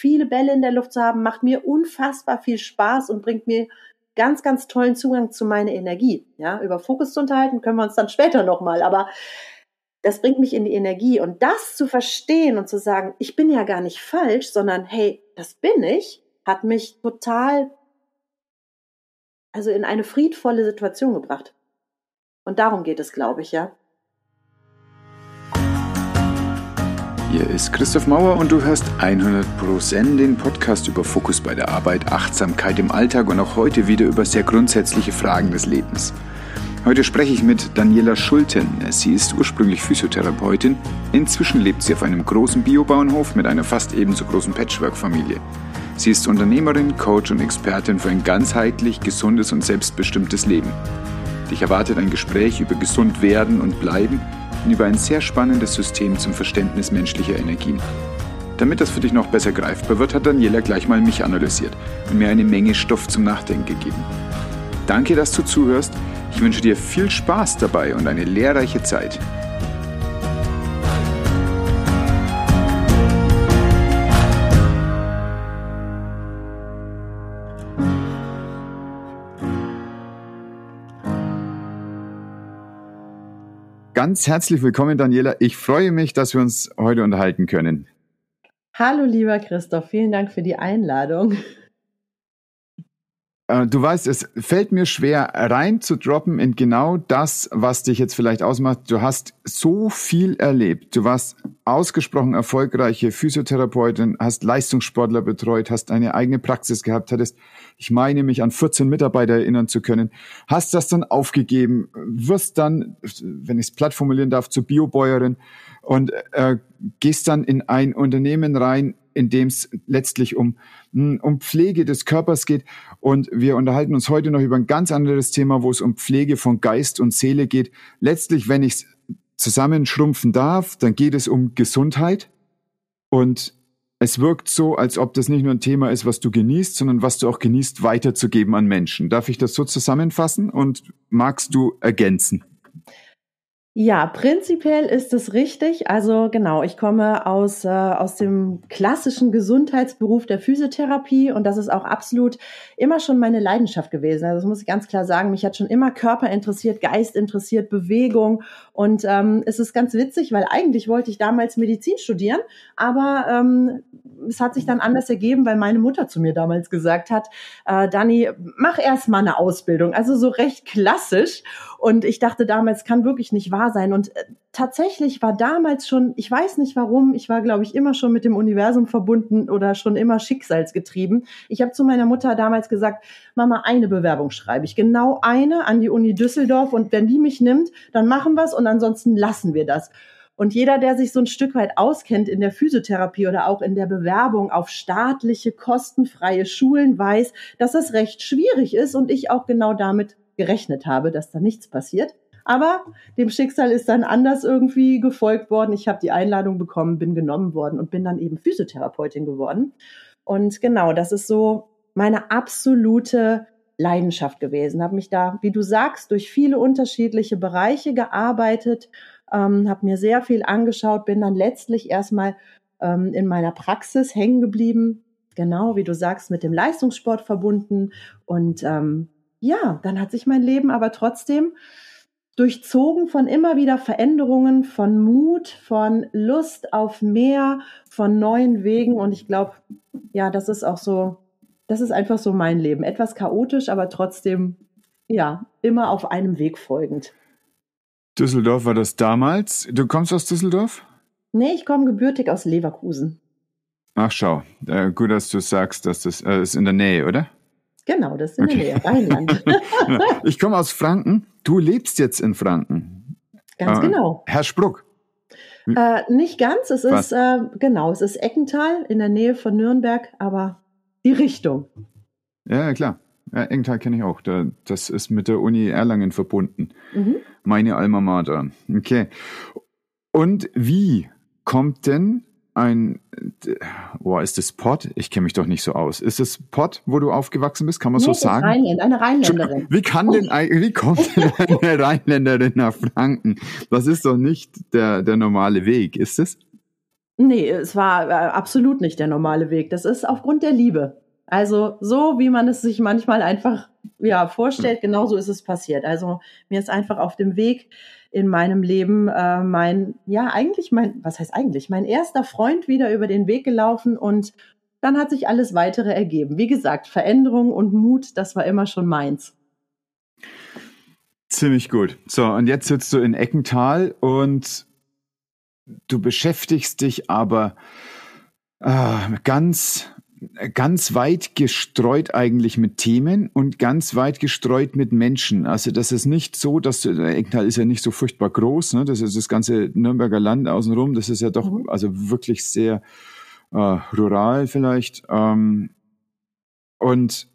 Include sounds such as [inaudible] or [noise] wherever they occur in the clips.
viele Bälle in der Luft zu haben, macht mir unfassbar viel Spaß und bringt mir ganz, ganz tollen Zugang zu meiner Energie. Ja, über Fokus zu unterhalten können wir uns dann später nochmal, aber das bringt mich in die Energie und das zu verstehen und zu sagen, ich bin ja gar nicht falsch, sondern hey, das bin ich, hat mich total, also in eine friedvolle Situation gebracht. Und darum geht es, glaube ich, ja. Hier ist Christoph Mauer und du hörst 100% den Podcast über Fokus bei der Arbeit, Achtsamkeit im Alltag und auch heute wieder über sehr grundsätzliche Fragen des Lebens. Heute spreche ich mit Daniela Schulten. Sie ist ursprünglich Physiotherapeutin. Inzwischen lebt sie auf einem großen Biobauernhof mit einer fast ebenso großen Patchwork-Familie. Sie ist Unternehmerin, Coach und Expertin für ein ganzheitlich gesundes und selbstbestimmtes Leben. Dich erwartet ein Gespräch über gesund werden und bleiben und über ein sehr spannendes System zum Verständnis menschlicher Energien. Damit das für dich noch besser greifbar wird, hat Daniela gleich mal mich analysiert und mir eine Menge Stoff zum Nachdenken gegeben. Danke, dass du zuhörst. Ich wünsche dir viel Spaß dabei und eine lehrreiche Zeit. Ganz herzlich willkommen, Daniela. Ich freue mich, dass wir uns heute unterhalten können. Hallo, lieber Christoph. Vielen Dank für die Einladung. Äh, du weißt, es fällt mir schwer, rein zu droppen in genau das, was dich jetzt vielleicht ausmacht. Du hast so viel erlebt. Du warst ausgesprochen erfolgreiche Physiotherapeutin, hast Leistungssportler betreut, hast eine eigene Praxis gehabt, hattest, ich meine, mich an 14 Mitarbeiter erinnern zu können, hast das dann aufgegeben, wirst dann, wenn ich es platt formulieren darf, zur Biobäuerin und äh, gehst dann in ein Unternehmen rein, in dem es letztlich um, hm, um Pflege des Körpers geht. Und wir unterhalten uns heute noch über ein ganz anderes Thema, wo es um Pflege von Geist und Seele geht. Letztlich, wenn ich es zusammenschrumpfen darf, dann geht es um Gesundheit. Und es wirkt so, als ob das nicht nur ein Thema ist, was du genießt, sondern was du auch genießt, weiterzugeben an Menschen. Darf ich das so zusammenfassen und magst du ergänzen? Ja, prinzipiell ist es richtig. Also genau, ich komme aus, äh, aus dem klassischen Gesundheitsberuf der Physiotherapie und das ist auch absolut immer schon meine Leidenschaft gewesen. Also das muss ich ganz klar sagen. Mich hat schon immer Körper interessiert, Geist interessiert, Bewegung und ähm, es ist ganz witzig, weil eigentlich wollte ich damals Medizin studieren, aber ähm, es hat sich dann anders ergeben, weil meine Mutter zu mir damals gesagt hat, äh, Dani, mach erst mal eine Ausbildung. Also so recht klassisch und ich dachte damals, kann wirklich nicht wahr sein. Und äh, tatsächlich war damals schon, ich weiß nicht warum, ich war, glaube ich, immer schon mit dem Universum verbunden oder schon immer schicksalsgetrieben. Ich habe zu meiner Mutter damals gesagt, Mama, eine Bewerbung schreibe ich, genau eine an die Uni Düsseldorf. Und wenn die mich nimmt, dann machen wir es und ansonsten lassen wir das. Und jeder, der sich so ein Stück weit auskennt in der Physiotherapie oder auch in der Bewerbung auf staatliche, kostenfreie Schulen, weiß, dass das recht schwierig ist und ich auch genau damit gerechnet habe, dass da nichts passiert. Aber dem Schicksal ist dann anders irgendwie gefolgt worden. Ich habe die Einladung bekommen, bin genommen worden und bin dann eben Physiotherapeutin geworden. Und genau, das ist so meine absolute Leidenschaft gewesen. Habe mich da, wie du sagst, durch viele unterschiedliche Bereiche gearbeitet, ähm, habe mir sehr viel angeschaut, bin dann letztlich erstmal ähm, in meiner Praxis hängen geblieben. Genau, wie du sagst, mit dem Leistungssport verbunden und ähm, ja, dann hat sich mein Leben aber trotzdem durchzogen von immer wieder Veränderungen, von Mut, von Lust auf mehr, von neuen Wegen. Und ich glaube, ja, das ist auch so, das ist einfach so mein Leben. Etwas chaotisch, aber trotzdem, ja, immer auf einem Weg folgend. Düsseldorf war das damals. Du kommst aus Düsseldorf? Nee, ich komme gebürtig aus Leverkusen. Ach, schau. Äh, gut, dass du sagst, dass das äh, ist in der Nähe, oder? Genau, das ist in okay. der Nähe, Rheinland. [laughs] ich komme aus Franken. Du lebst jetzt in Franken. Ganz äh, genau. Herr Spruck. Äh, nicht ganz. Es Was? ist, äh, genau, es ist Eckental in der Nähe von Nürnberg, aber die Richtung. Ja, klar. Ja, Eckental kenne ich auch. Da, das ist mit der Uni Erlangen verbunden. Mhm. Meine Alma Mater. Okay. Und wie kommt denn ein, boah, ist das Pott? Ich kenne mich doch nicht so aus. Ist es Pott, wo du aufgewachsen bist? Kann man nee, so sagen? Rheinland, eine Rheinländerin. Wie kann denn, wie kommt denn eine [laughs] Rheinländerin nach Franken? Das ist doch nicht der, der normale Weg, ist es? Nee, es war äh, absolut nicht der normale Weg. Das ist aufgrund der Liebe. Also so, wie man es sich manchmal einfach ja, vorstellt, genauso ist es passiert. Also mir ist einfach auf dem Weg in meinem Leben äh, mein, ja, eigentlich mein, was heißt eigentlich, mein erster Freund wieder über den Weg gelaufen und dann hat sich alles weitere ergeben. Wie gesagt, Veränderung und Mut, das war immer schon meins. Ziemlich gut. So, und jetzt sitzt du in Eckental und du beschäftigst dich aber äh, ganz, ganz weit gestreut eigentlich mit Themen und ganz weit gestreut mit Menschen. Also das ist nicht so, dass du, Eckental ist ja nicht so furchtbar groß, ne? das ist das ganze Nürnberger Land außenrum, das ist ja doch mhm. also wirklich sehr äh, rural vielleicht. Ähm, und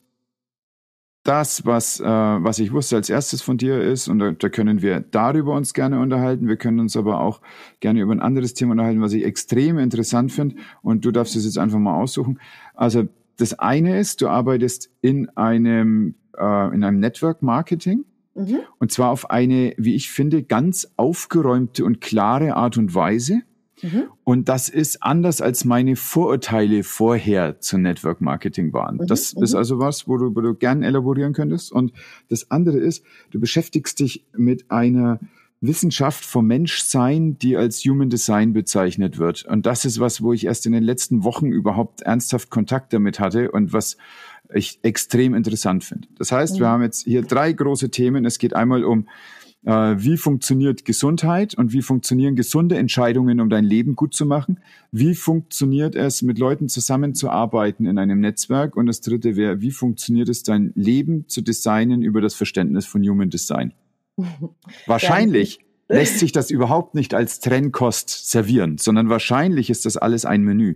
das, was, äh, was ich wusste als erstes von dir ist, und da, da können wir darüber uns gerne unterhalten. Wir können uns aber auch gerne über ein anderes Thema unterhalten, was ich extrem interessant finde. Und du darfst es jetzt einfach mal aussuchen. Also das eine ist, du arbeitest in einem, äh, in einem Network Marketing. Mhm. Und zwar auf eine, wie ich finde, ganz aufgeräumte und klare Art und Weise. Mhm. Und das ist anders als meine Vorurteile vorher zu Network Marketing waren. Mhm. Das ist mhm. also was, wo du, wo du gern elaborieren könntest. Und das andere ist, du beschäftigst dich mit einer Wissenschaft vom Menschsein, die als Human Design bezeichnet wird. Und das ist was, wo ich erst in den letzten Wochen überhaupt ernsthaft Kontakt damit hatte und was ich extrem interessant finde. Das heißt, wir mhm. haben jetzt hier drei große Themen. Es geht einmal um wie funktioniert Gesundheit und wie funktionieren gesunde Entscheidungen, um dein Leben gut zu machen? Wie funktioniert es, mit Leuten zusammenzuarbeiten in einem Netzwerk? Und das dritte wäre, wie funktioniert es, dein Leben zu designen über das Verständnis von Human Design? [laughs] Wahrscheinlich lässt sich das überhaupt nicht als Trennkost servieren, sondern wahrscheinlich ist das alles ein Menü.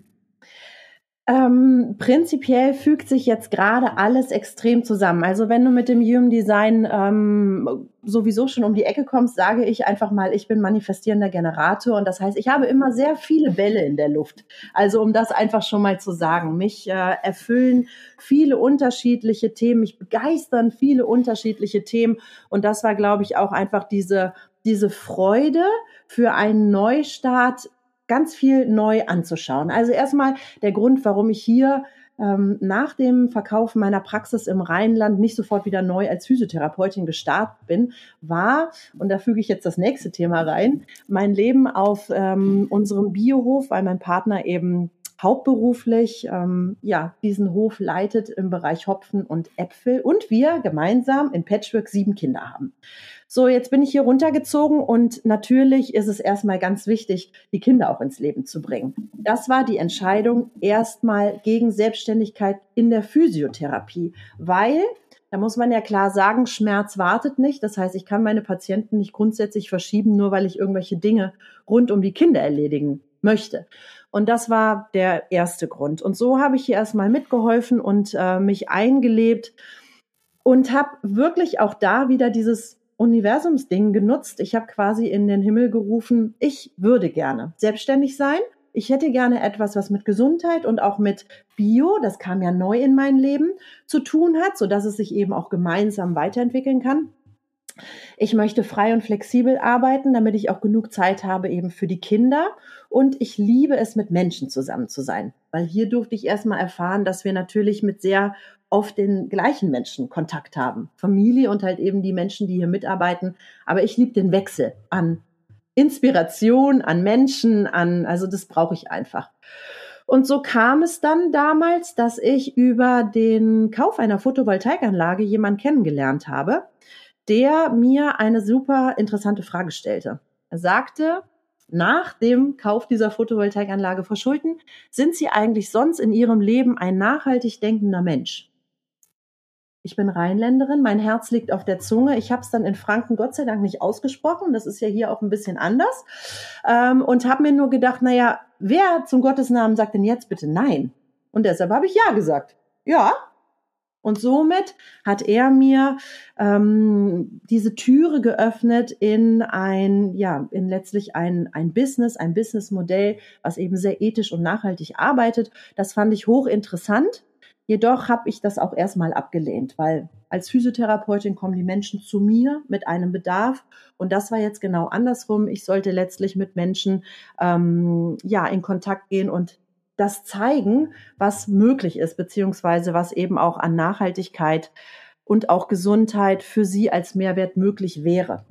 Ähm, prinzipiell fügt sich jetzt gerade alles extrem zusammen. Also wenn du mit dem Human Design ähm, sowieso schon um die Ecke kommst, sage ich einfach mal, ich bin manifestierender Generator und das heißt, ich habe immer sehr viele Bälle in der Luft. Also um das einfach schon mal zu sagen, mich äh, erfüllen viele unterschiedliche Themen, mich begeistern viele unterschiedliche Themen und das war, glaube ich, auch einfach diese diese Freude für einen Neustart ganz viel neu anzuschauen. Also erstmal der Grund, warum ich hier ähm, nach dem Verkauf meiner Praxis im Rheinland nicht sofort wieder neu als Physiotherapeutin gestartet bin, war, und da füge ich jetzt das nächste Thema rein, mein Leben auf ähm, unserem Biohof, weil mein Partner eben hauptberuflich ähm, ja diesen Hof leitet im Bereich Hopfen und Äpfel und wir gemeinsam in Patchwork sieben Kinder haben. So, jetzt bin ich hier runtergezogen und natürlich ist es erstmal ganz wichtig, die Kinder auch ins Leben zu bringen. Das war die Entscheidung erstmal gegen Selbstständigkeit in der Physiotherapie, weil da muss man ja klar sagen, Schmerz wartet nicht. Das heißt, ich kann meine Patienten nicht grundsätzlich verschieben, nur weil ich irgendwelche Dinge rund um die Kinder erledigen möchte. Und das war der erste Grund. Und so habe ich hier erstmal mitgeholfen und äh, mich eingelebt und habe wirklich auch da wieder dieses Universumsding genutzt. Ich habe quasi in den Himmel gerufen, ich würde gerne selbstständig sein. Ich hätte gerne etwas, was mit Gesundheit und auch mit Bio, das kam ja neu in mein Leben, zu tun hat, so dass es sich eben auch gemeinsam weiterentwickeln kann. Ich möchte frei und flexibel arbeiten, damit ich auch genug Zeit habe eben für die Kinder. Und ich liebe es, mit Menschen zusammen zu sein, weil hier durfte ich erstmal erfahren, dass wir natürlich mit sehr oft den gleichen Menschen Kontakt haben. Familie und halt eben die Menschen, die hier mitarbeiten. Aber ich liebe den Wechsel an Inspiration, an Menschen, an, also das brauche ich einfach. Und so kam es dann damals, dass ich über den Kauf einer Photovoltaikanlage jemanden kennengelernt habe, der mir eine super interessante Frage stellte. Er sagte, nach dem Kauf dieser Photovoltaikanlage verschulden, sind Sie eigentlich sonst in Ihrem Leben ein nachhaltig denkender Mensch? Ich bin Rheinländerin, mein Herz liegt auf der Zunge. Ich habe es dann in Franken Gott sei Dank nicht ausgesprochen. Das ist ja hier auch ein bisschen anders. Ähm, und habe mir nur gedacht, naja, wer zum Gottes Namen sagt denn jetzt bitte nein? Und deshalb habe ich ja gesagt. Ja. Und somit hat er mir ähm, diese Türe geöffnet in ein, ja, in letztlich ein, ein Business, ein Businessmodell, was eben sehr ethisch und nachhaltig arbeitet. Das fand ich hochinteressant Jedoch habe ich das auch erstmal abgelehnt, weil als Physiotherapeutin kommen die Menschen zu mir mit einem Bedarf und das war jetzt genau andersrum. Ich sollte letztlich mit Menschen ähm, ja in Kontakt gehen und das zeigen, was möglich ist, beziehungsweise was eben auch an Nachhaltigkeit und auch Gesundheit für sie als Mehrwert möglich wäre.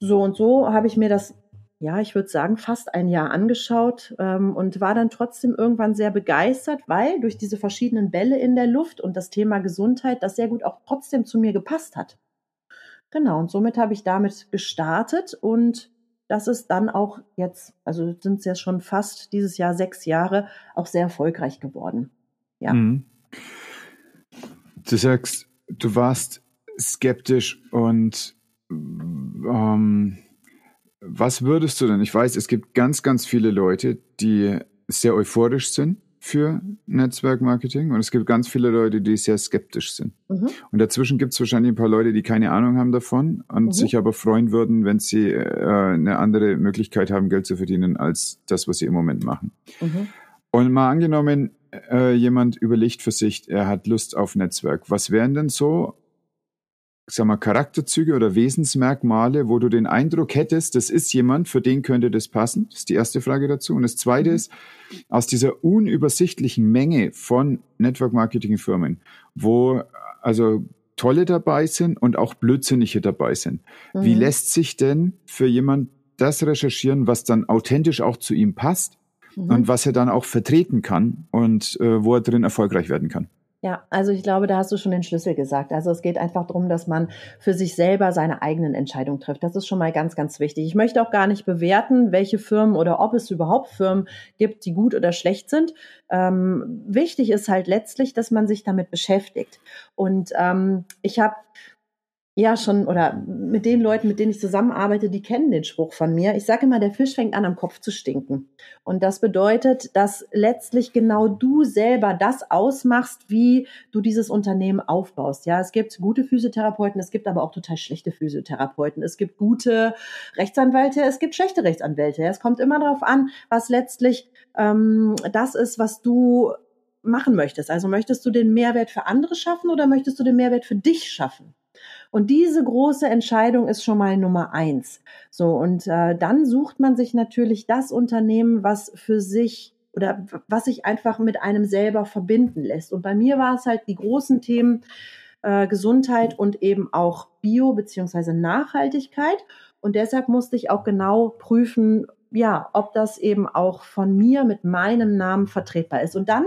So und so habe ich mir das ja, ich würde sagen, fast ein Jahr angeschaut ähm, und war dann trotzdem irgendwann sehr begeistert, weil durch diese verschiedenen Bälle in der Luft und das Thema Gesundheit das sehr gut auch trotzdem zu mir gepasst hat. Genau, und somit habe ich damit gestartet und das ist dann auch jetzt, also sind es ja schon fast dieses Jahr sechs Jahre, auch sehr erfolgreich geworden. Ja. Mhm. Du sagst, du warst skeptisch und ähm, was würdest du denn? Ich weiß, es gibt ganz, ganz viele Leute, die sehr euphorisch sind für Netzwerkmarketing und es gibt ganz viele Leute, die sehr skeptisch sind. Mhm. Und dazwischen gibt es wahrscheinlich ein paar Leute, die keine Ahnung haben davon und mhm. sich aber freuen würden, wenn sie äh, eine andere Möglichkeit haben, Geld zu verdienen als das, was sie im Moment machen. Mhm. Und mal angenommen, äh, jemand überlegt für sich, er hat Lust auf Netzwerk. Was wären denn so sag mal, Charakterzüge oder Wesensmerkmale, wo du den Eindruck hättest, das ist jemand, für den könnte das passen? Das ist die erste Frage dazu. Und das zweite mhm. ist, aus dieser unübersichtlichen Menge von Network-Marketing-Firmen, wo also tolle dabei sind und auch blödsinnige dabei sind. Mhm. Wie lässt sich denn für jemand das recherchieren, was dann authentisch auch zu ihm passt mhm. und was er dann auch vertreten kann und äh, wo er drin erfolgreich werden kann? Ja, also ich glaube, da hast du schon den Schlüssel gesagt. Also es geht einfach darum, dass man für sich selber seine eigenen Entscheidungen trifft. Das ist schon mal ganz, ganz wichtig. Ich möchte auch gar nicht bewerten, welche Firmen oder ob es überhaupt Firmen gibt, die gut oder schlecht sind. Ähm, wichtig ist halt letztlich, dass man sich damit beschäftigt. Und ähm, ich habe ja schon oder mit den Leuten, mit denen ich zusammenarbeite, die kennen den Spruch von mir. Ich sage immer, der Fisch fängt an, am Kopf zu stinken. Und das bedeutet, dass letztlich genau du selber das ausmachst, wie du dieses Unternehmen aufbaust. Ja, es gibt gute Physiotherapeuten, es gibt aber auch total schlechte Physiotherapeuten. Es gibt gute Rechtsanwälte, es gibt schlechte Rechtsanwälte. Es kommt immer darauf an, was letztlich ähm, das ist, was du machen möchtest. Also möchtest du den Mehrwert für andere schaffen oder möchtest du den Mehrwert für dich schaffen? Und diese große Entscheidung ist schon mal Nummer eins. So, und äh, dann sucht man sich natürlich das Unternehmen, was für sich oder was sich einfach mit einem selber verbinden lässt. Und bei mir war es halt die großen Themen äh, Gesundheit und eben auch Bio beziehungsweise Nachhaltigkeit. Und deshalb musste ich auch genau prüfen, ja, ob das eben auch von mir mit meinem Namen vertretbar ist. Und dann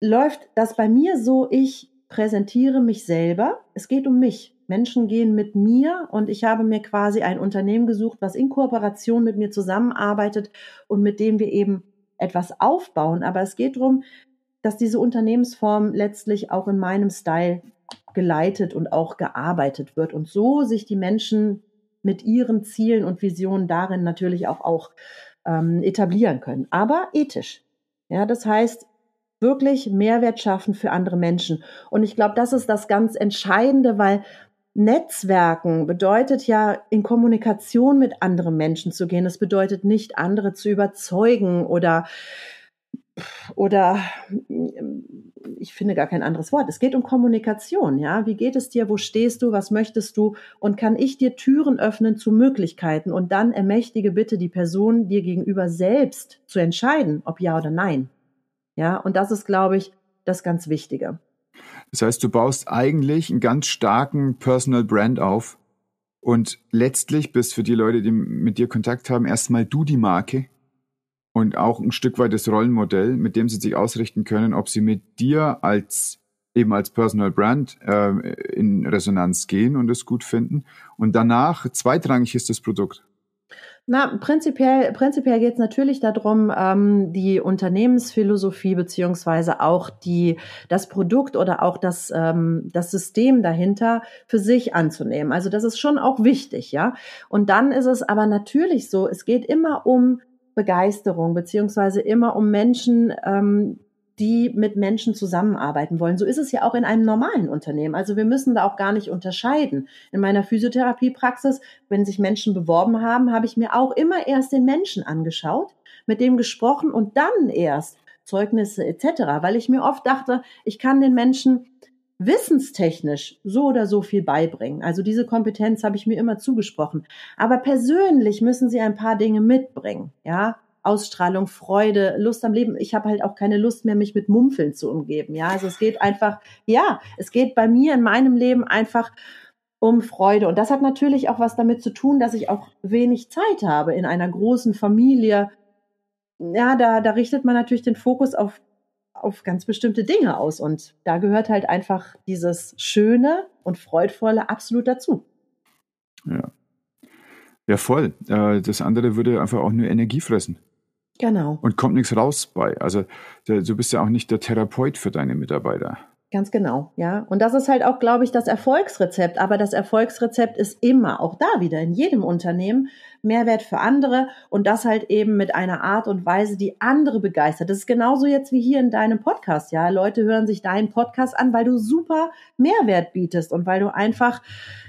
läuft das bei mir so, ich präsentiere mich selber. Es geht um mich. Menschen gehen mit mir und ich habe mir quasi ein Unternehmen gesucht, was in Kooperation mit mir zusammenarbeitet und mit dem wir eben etwas aufbauen. Aber es geht darum, dass diese Unternehmensform letztlich auch in meinem Style geleitet und auch gearbeitet wird und so sich die Menschen mit ihren Zielen und Visionen darin natürlich auch, auch ähm, etablieren können. Aber ethisch. Ja, das heißt, wirklich Mehrwert schaffen für andere Menschen. Und ich glaube, das ist das ganz Entscheidende, weil Netzwerken bedeutet ja, in Kommunikation mit anderen Menschen zu gehen. Es bedeutet nicht, andere zu überzeugen oder oder ich finde gar kein anderes Wort. Es geht um Kommunikation, ja. Wie geht es dir? Wo stehst du? Was möchtest du? Und kann ich dir Türen öffnen zu Möglichkeiten? Und dann ermächtige bitte die Person dir gegenüber selbst zu entscheiden, ob ja oder nein. Ja, und das ist, glaube ich, das ganz Wichtige. Das heißt, du baust eigentlich einen ganz starken Personal Brand auf und letztlich bist für die Leute, die mit dir Kontakt haben, erstmal du die Marke und auch ein Stück weit das Rollenmodell, mit dem sie sich ausrichten können, ob sie mit dir als eben als Personal Brand äh, in Resonanz gehen und es gut finden. Und danach zweitrangig ist das Produkt. Na, prinzipiell, prinzipiell geht es natürlich darum, ähm, die Unternehmensphilosophie beziehungsweise auch die, das Produkt oder auch das, ähm, das System dahinter für sich anzunehmen. Also das ist schon auch wichtig, ja. Und dann ist es aber natürlich so, es geht immer um Begeisterung beziehungsweise immer um Menschen, ähm, die mit Menschen zusammenarbeiten wollen. So ist es ja auch in einem normalen Unternehmen. Also wir müssen da auch gar nicht unterscheiden. In meiner Physiotherapiepraxis, wenn sich Menschen beworben haben, habe ich mir auch immer erst den Menschen angeschaut, mit dem gesprochen und dann erst Zeugnisse etc., weil ich mir oft dachte, ich kann den Menschen wissenstechnisch so oder so viel beibringen. Also diese Kompetenz habe ich mir immer zugesprochen. Aber persönlich müssen sie ein paar Dinge mitbringen, ja. Ausstrahlung, Freude, Lust am Leben. Ich habe halt auch keine Lust mehr, mich mit Mumpfeln zu umgeben. Ja, also es geht einfach, ja, es geht bei mir in meinem Leben einfach um Freude. Und das hat natürlich auch was damit zu tun, dass ich auch wenig Zeit habe in einer großen Familie. Ja, da, da richtet man natürlich den Fokus auf auf ganz bestimmte Dinge aus. Und da gehört halt einfach dieses Schöne und Freudvolle absolut dazu. Ja. Ja, voll. Äh, das andere würde einfach auch nur Energie fressen. Genau. Und kommt nichts raus bei. Also du bist ja auch nicht der Therapeut für deine Mitarbeiter. Ganz genau, ja. Und das ist halt auch, glaube ich, das Erfolgsrezept. Aber das Erfolgsrezept ist immer, auch da wieder in jedem Unternehmen, Mehrwert für andere und das halt eben mit einer Art und Weise, die andere begeistert. Das ist genauso jetzt wie hier in deinem Podcast, ja. Leute hören sich deinen Podcast an, weil du super Mehrwert bietest und weil du einfach,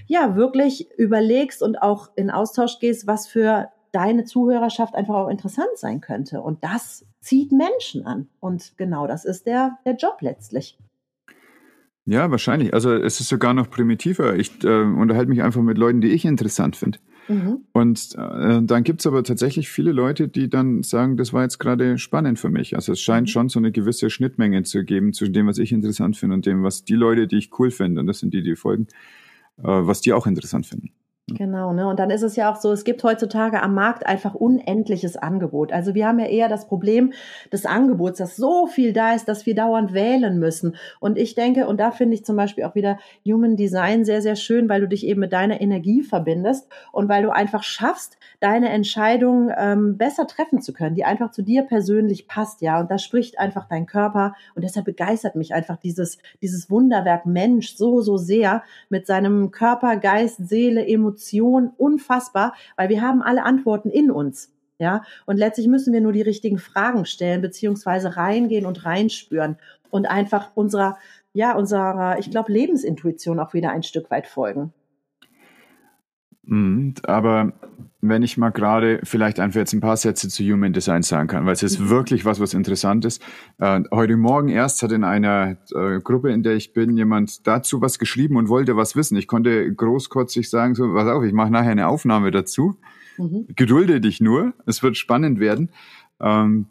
ja, wirklich überlegst und auch in Austausch gehst, was für deine Zuhörerschaft einfach auch interessant sein könnte. Und das zieht Menschen an. Und genau das ist der, der Job letztlich. Ja, wahrscheinlich. Also es ist sogar noch primitiver. Ich äh, unterhalte mich einfach mit Leuten, die ich interessant finde. Mhm. Und äh, dann gibt's aber tatsächlich viele Leute, die dann sagen, das war jetzt gerade spannend für mich. Also es scheint mhm. schon so eine gewisse Schnittmenge zu geben zwischen dem, was ich interessant finde und dem, was die Leute, die ich cool finde, und das sind die, die folgen, äh, was die auch interessant finden. Genau, ne? Und dann ist es ja auch so, es gibt heutzutage am Markt einfach unendliches Angebot. Also wir haben ja eher das Problem des Angebots, dass so viel da ist, dass wir dauernd wählen müssen. Und ich denke, und da finde ich zum Beispiel auch wieder Human Design sehr, sehr schön, weil du dich eben mit deiner Energie verbindest und weil du einfach schaffst, deine Entscheidung ähm, besser treffen zu können, die einfach zu dir persönlich passt, ja. Und da spricht einfach dein Körper. Und deshalb begeistert mich einfach dieses, dieses Wunderwerk Mensch so, so sehr mit seinem Körper, Geist, Seele, Emotionen Emotion unfassbar, weil wir haben alle Antworten in uns. Ja, und letztlich müssen wir nur die richtigen Fragen stellen, beziehungsweise reingehen und reinspüren und einfach unserer, ja, unserer, ich glaube, Lebensintuition auch wieder ein Stück weit folgen. Mhm, aber wenn ich mal gerade vielleicht einfach jetzt ein paar Sätze zu Human Design sagen kann, weil es ist mhm. wirklich was, was interessant ist. Äh, heute Morgen erst hat in einer äh, Gruppe, in der ich bin, jemand dazu was geschrieben und wollte was wissen. Ich konnte großkotzig sagen, so, pass auf, ich mache nachher eine Aufnahme dazu. Mhm. Gedulde dich nur, es wird spannend werden. Ähm,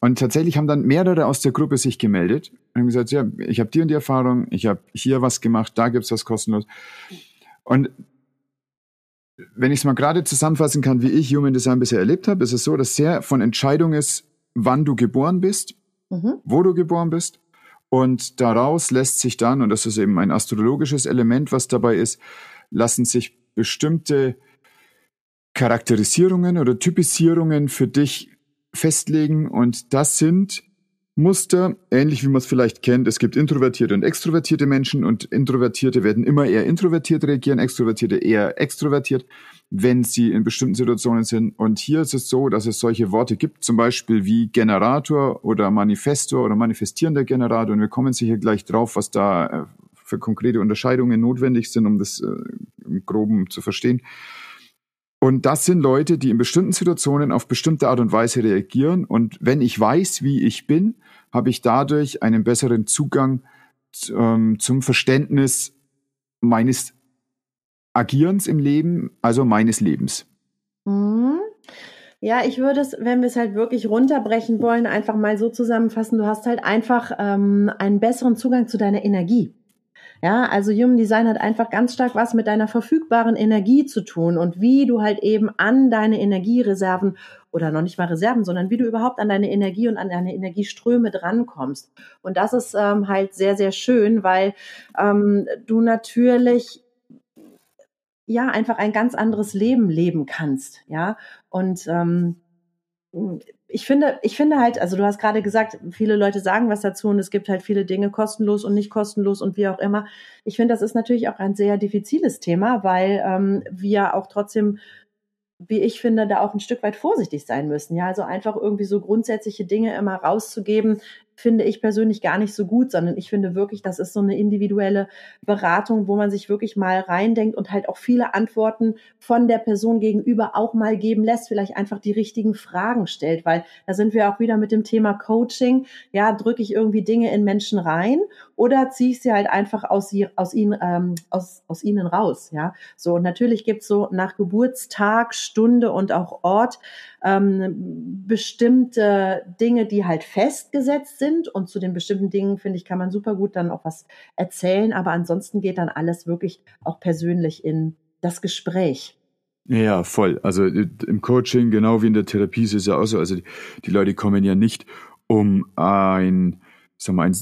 und tatsächlich haben dann mehrere aus der Gruppe sich gemeldet und haben gesagt, ja, ich habe die und die Erfahrung, ich habe hier was gemacht, da gibt's was kostenlos. Und wenn ich es mal gerade zusammenfassen kann, wie ich Human Design bisher erlebt habe, ist es so, dass sehr von Entscheidung ist, wann du geboren bist, mhm. wo du geboren bist. Und daraus lässt sich dann, und das ist eben ein astrologisches Element, was dabei ist, lassen sich bestimmte Charakterisierungen oder Typisierungen für dich festlegen. Und das sind Muster, ähnlich wie man es vielleicht kennt. Es gibt introvertierte und extrovertierte Menschen und Introvertierte werden immer eher introvertiert reagieren, Extrovertierte eher extrovertiert, wenn sie in bestimmten Situationen sind. Und hier ist es so, dass es solche Worte gibt, zum Beispiel wie Generator oder Manifestor oder manifestierender Generator. Und wir kommen sicher gleich drauf, was da äh, für konkrete Unterscheidungen notwendig sind, um das äh, im Groben zu verstehen. Und das sind Leute, die in bestimmten Situationen auf bestimmte Art und Weise reagieren. Und wenn ich weiß, wie ich bin, habe ich dadurch einen besseren Zugang ähm, zum Verständnis meines Agierens im Leben, also meines Lebens. Mhm. Ja, ich würde es, wenn wir es halt wirklich runterbrechen wollen, einfach mal so zusammenfassen. Du hast halt einfach ähm, einen besseren Zugang zu deiner Energie. Ja, also Human Design hat einfach ganz stark was mit deiner verfügbaren Energie zu tun und wie du halt eben an deine Energiereserven oder noch nicht mal Reserven, sondern wie du überhaupt an deine Energie und an deine Energieströme drankommst. Und das ist ähm, halt sehr, sehr schön, weil ähm, du natürlich ja einfach ein ganz anderes Leben leben kannst. Ja, und ähm, ich finde, ich finde halt, also du hast gerade gesagt, viele Leute sagen was dazu und es gibt halt viele Dinge kostenlos und nicht kostenlos und wie auch immer. Ich finde, das ist natürlich auch ein sehr diffiziles Thema, weil ähm, wir auch trotzdem wie ich finde, da auch ein Stück weit vorsichtig sein müssen. Ja, also einfach irgendwie so grundsätzliche Dinge immer rauszugeben, finde ich persönlich gar nicht so gut, sondern ich finde wirklich, das ist so eine individuelle Beratung, wo man sich wirklich mal reindenkt und halt auch viele Antworten von der Person gegenüber auch mal geben lässt, vielleicht einfach die richtigen Fragen stellt, weil da sind wir auch wieder mit dem Thema Coaching. Ja, drücke ich irgendwie Dinge in Menschen rein oder ziehe ich sie halt einfach aus, aus, ihnen, ähm, aus, aus ihnen raus. Ja, so und natürlich gibt's so nach Geburtstag, Stunde und auch Ort ähm, bestimmte Dinge, die halt festgesetzt sind und zu den bestimmten Dingen finde ich kann man super gut dann auch was erzählen, aber ansonsten geht dann alles wirklich auch persönlich in das Gespräch. Ja, voll. Also im Coaching, genau wie in der Therapie ist es ja auch so. Also die, die Leute kommen ja nicht, um ein, sagen wir, ein,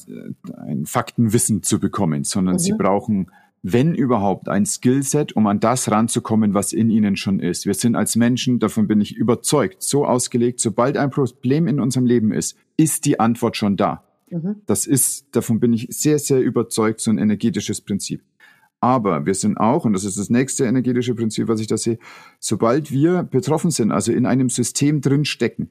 ein Faktenwissen zu bekommen, sondern mhm. sie brauchen, wenn überhaupt, ein Skillset, um an das ranzukommen, was in ihnen schon ist. Wir sind als Menschen, davon bin ich überzeugt, so ausgelegt, sobald ein Problem in unserem Leben ist, ist die Antwort schon da. Mhm. Das ist, davon bin ich sehr, sehr überzeugt, so ein energetisches Prinzip. Aber wir sind auch, und das ist das nächste energetische Prinzip, was ich da sehe, sobald wir betroffen sind, also in einem System drin stecken,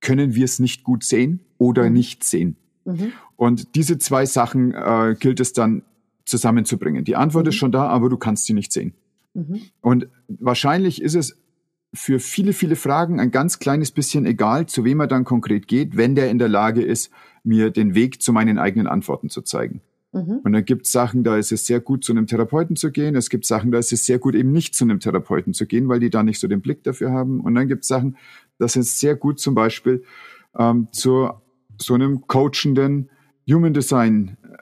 können wir es nicht gut sehen oder mhm. nicht sehen. Mhm. Und diese zwei Sachen äh, gilt es dann zusammenzubringen. Die Antwort mhm. ist schon da, aber du kannst sie nicht sehen. Mhm. Und wahrscheinlich ist es für viele, viele Fragen ein ganz kleines bisschen egal, zu wem er dann konkret geht, wenn der in der Lage ist, mir den Weg zu meinen eigenen Antworten zu zeigen. Mhm. Und dann gibt es Sachen, da ist es sehr gut, zu einem Therapeuten zu gehen. Es gibt Sachen, da ist es sehr gut, eben nicht zu einem Therapeuten zu gehen, weil die da nicht so den Blick dafür haben. Und dann gibt es Sachen, das ist sehr gut, zum Beispiel ähm, zu so einem coachenden Human Design äh,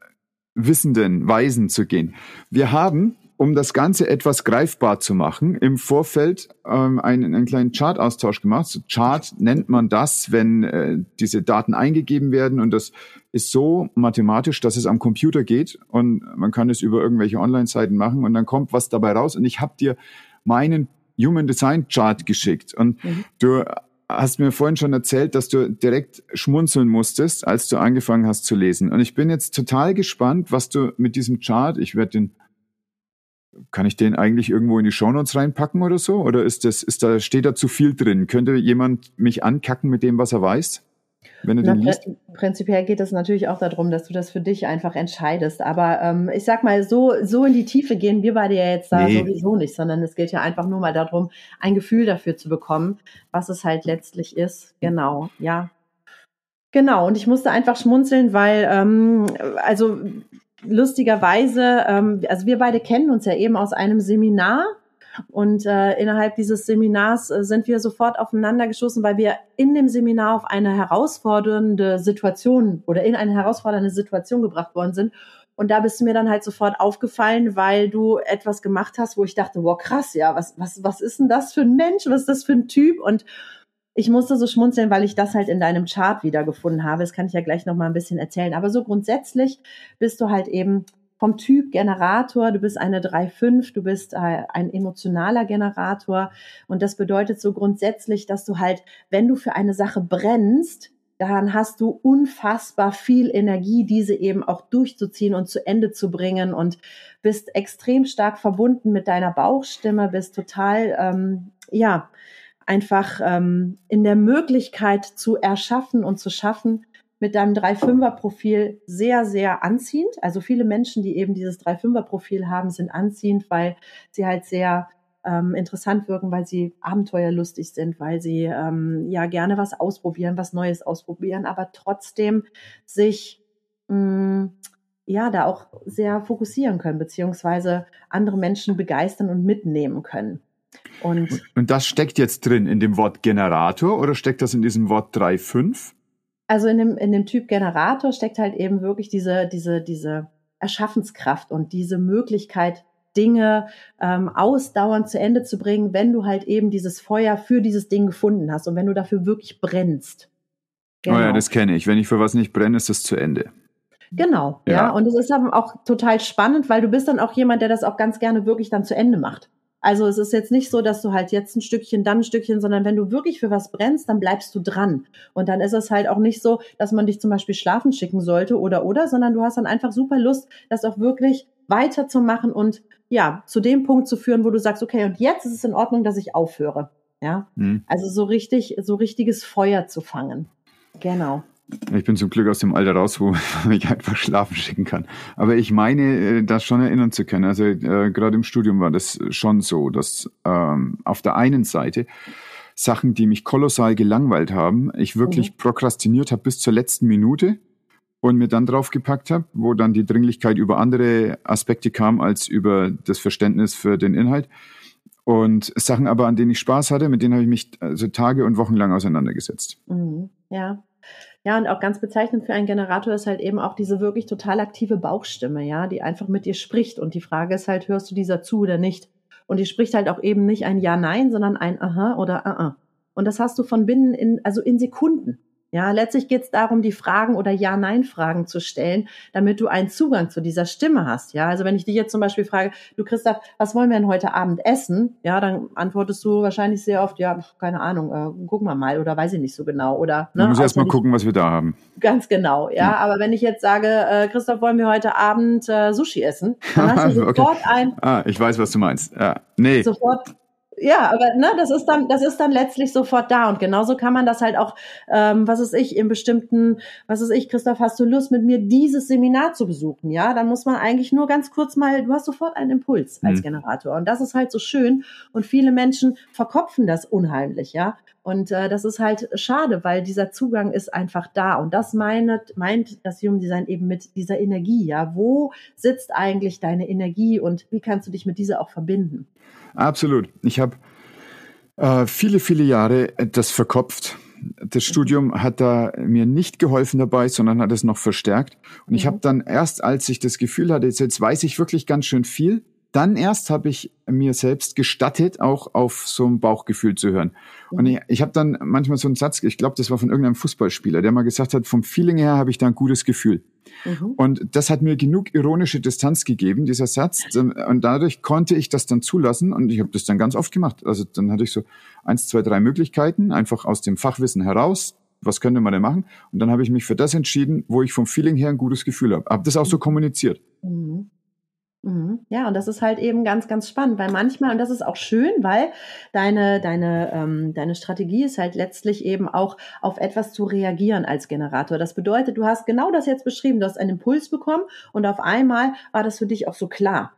Wissenden, Weisen zu gehen. Wir haben um das Ganze etwas greifbar zu machen, im Vorfeld ähm, einen, einen kleinen Chart-Austausch gemacht. So Chart nennt man das, wenn äh, diese Daten eingegeben werden und das ist so mathematisch, dass es am Computer geht und man kann es über irgendwelche Online-Seiten machen und dann kommt was dabei raus und ich habe dir meinen Human Design Chart geschickt und mhm. du hast mir vorhin schon erzählt, dass du direkt schmunzeln musstest, als du angefangen hast zu lesen. Und ich bin jetzt total gespannt, was du mit diesem Chart, ich werde den kann ich den eigentlich irgendwo in die Shownotes reinpacken oder so? Oder ist das, ist da, steht da zu viel drin? Könnte jemand mich ankacken mit dem, was er weiß? Wenn er Na, den liest? Prinzipiell geht es natürlich auch darum, dass du das für dich einfach entscheidest. Aber ähm, ich sag mal, so, so in die Tiefe gehen wir beide ja jetzt da nee. sowieso nicht, sondern es geht ja einfach nur mal darum, ein Gefühl dafür zu bekommen, was es halt letztlich ist. Genau, ja. Genau, und ich musste einfach schmunzeln, weil, ähm, also lustigerweise, ähm, also wir beide kennen uns ja eben aus einem Seminar. Und äh, innerhalb dieses Seminars äh, sind wir sofort aufeinander geschossen, weil wir in dem Seminar auf eine herausfordernde Situation oder in eine herausfordernde Situation gebracht worden sind. Und da bist du mir dann halt sofort aufgefallen, weil du etwas gemacht hast, wo ich dachte, wow, krass, ja, was, was, was ist denn das für ein Mensch? Was ist das für ein Typ? Und ich musste so schmunzeln, weil ich das halt in deinem Chart wiedergefunden habe. Das kann ich ja gleich noch mal ein bisschen erzählen. Aber so grundsätzlich bist du halt eben vom Typ Generator, du bist eine 3-5, du bist äh, ein emotionaler Generator. Und das bedeutet so grundsätzlich, dass du halt, wenn du für eine Sache brennst, dann hast du unfassbar viel Energie, diese eben auch durchzuziehen und zu Ende zu bringen und bist extrem stark verbunden mit deiner Bauchstimme, bist total, ähm, ja, einfach ähm, in der Möglichkeit zu erschaffen und zu schaffen, mit deinem 3-5er-Profil sehr, sehr anziehend. Also viele Menschen, die eben dieses 3-5er-Profil haben, sind anziehend, weil sie halt sehr ähm, interessant wirken, weil sie abenteuerlustig sind, weil sie ähm, ja gerne was ausprobieren, was Neues ausprobieren, aber trotzdem sich mh, mm, ja da auch sehr fokussieren können, beziehungsweise andere Menschen begeistern und mitnehmen können. Und, und das steckt jetzt drin in dem Wort Generator oder steckt das in diesem Wort 3.5? Also in dem, in dem Typ Generator steckt halt eben wirklich diese, diese, diese Erschaffenskraft und diese Möglichkeit, Dinge ähm, ausdauernd zu Ende zu bringen, wenn du halt eben dieses Feuer für dieses Ding gefunden hast und wenn du dafür wirklich brennst. Genau. Oh ja, genau. das kenne ich. Wenn ich für was nicht brenne, ist das zu Ende. Genau, ja. ja. Und es ist dann auch total spannend, weil du bist dann auch jemand, der das auch ganz gerne wirklich dann zu Ende macht. Also es ist jetzt nicht so, dass du halt jetzt ein Stückchen, dann ein Stückchen, sondern wenn du wirklich für was brennst, dann bleibst du dran. Und dann ist es halt auch nicht so, dass man dich zum Beispiel schlafen schicken sollte oder oder, sondern du hast dann einfach super Lust, das auch wirklich weiterzumachen und ja, zu dem Punkt zu führen, wo du sagst, okay, und jetzt ist es in Ordnung, dass ich aufhöre. Ja, mhm. also so richtig, so richtiges Feuer zu fangen. Genau. Ich bin zum Glück aus dem Alter raus, wo [laughs] man mich einfach schlafen schicken kann. Aber ich meine, äh, das schon erinnern zu können. Also äh, gerade im Studium war das schon so, dass ähm, auf der einen Seite Sachen, die mich kolossal gelangweilt haben, ich wirklich mhm. prokrastiniert habe bis zur letzten Minute und mir dann draufgepackt habe, wo dann die Dringlichkeit über andere Aspekte kam als über das Verständnis für den Inhalt. Und Sachen aber, an denen ich Spaß hatte, mit denen habe ich mich also Tage und Wochen lang auseinandergesetzt. Mhm, ja. Ja, und auch ganz bezeichnend für einen Generator ist halt eben auch diese wirklich total aktive Bauchstimme, ja, die einfach mit dir spricht. Und die Frage ist halt, hörst du dieser zu oder nicht? Und die spricht halt auch eben nicht ein Ja-Nein, sondern ein Aha oder Aha. Und das hast du von binnen in, also in Sekunden. Ja, letztlich geht es darum, die Fragen oder Ja-Nein-Fragen zu stellen, damit du einen Zugang zu dieser Stimme hast. Ja, also wenn ich dich jetzt zum Beispiel frage, du Christoph, was wollen wir denn heute Abend essen? Ja, dann antwortest du wahrscheinlich sehr oft, ja, keine Ahnung, äh, gucken wir mal oder weiß ich nicht so genau. Oder ne, du musst erst mal gucken, was wir da haben. Ganz genau, ja. Hm. Aber wenn ich jetzt sage, äh, Christoph, wollen wir heute Abend äh, Sushi essen? Dann hast du [laughs] sofort okay. ein. Ah, ich weiß, was du meinst. Ja. Nee. Sofort ja, aber ne, das ist dann, das ist dann letztlich sofort da und genauso kann man das halt auch, ähm, was ist ich in bestimmten, was ist ich, Christoph, hast du Lust mit mir dieses Seminar zu besuchen? Ja, dann muss man eigentlich nur ganz kurz mal, du hast sofort einen Impuls als mhm. Generator und das ist halt so schön und viele Menschen verkopfen das unheimlich, ja. Und äh, das ist halt schade, weil dieser Zugang ist einfach da. Und das meint, meint das Human Design eben mit dieser Energie. Ja, wo sitzt eigentlich deine Energie und wie kannst du dich mit dieser auch verbinden? Absolut. Ich habe äh, viele, viele Jahre das verkopft. Das Studium hat da mir nicht geholfen dabei, sondern hat es noch verstärkt. Und ich mhm. habe dann erst, als ich das Gefühl hatte, jetzt weiß ich wirklich ganz schön viel, dann erst habe ich mir selbst gestattet, auch auf so ein Bauchgefühl zu hören. Und mhm. ich, ich habe dann manchmal so einen Satz, ich glaube, das war von irgendeinem Fußballspieler, der mal gesagt hat, vom Feeling her habe ich da ein gutes Gefühl. Mhm. Und das hat mir genug ironische Distanz gegeben, dieser Satz. Und dadurch konnte ich das dann zulassen und ich habe das dann ganz oft gemacht. Also dann hatte ich so eins, zwei, drei Möglichkeiten, einfach aus dem Fachwissen heraus. Was könnte man denn machen? Und dann habe ich mich für das entschieden, wo ich vom Feeling her ein gutes Gefühl habe. Habe das auch so kommuniziert. Mhm. Mhm. Ja, und das ist halt eben ganz, ganz spannend, weil manchmal, und das ist auch schön, weil deine, deine, ähm, deine Strategie ist halt letztlich eben auch auf etwas zu reagieren als Generator. Das bedeutet, du hast genau das jetzt beschrieben, du hast einen Impuls bekommen und auf einmal war das für dich auch so klar.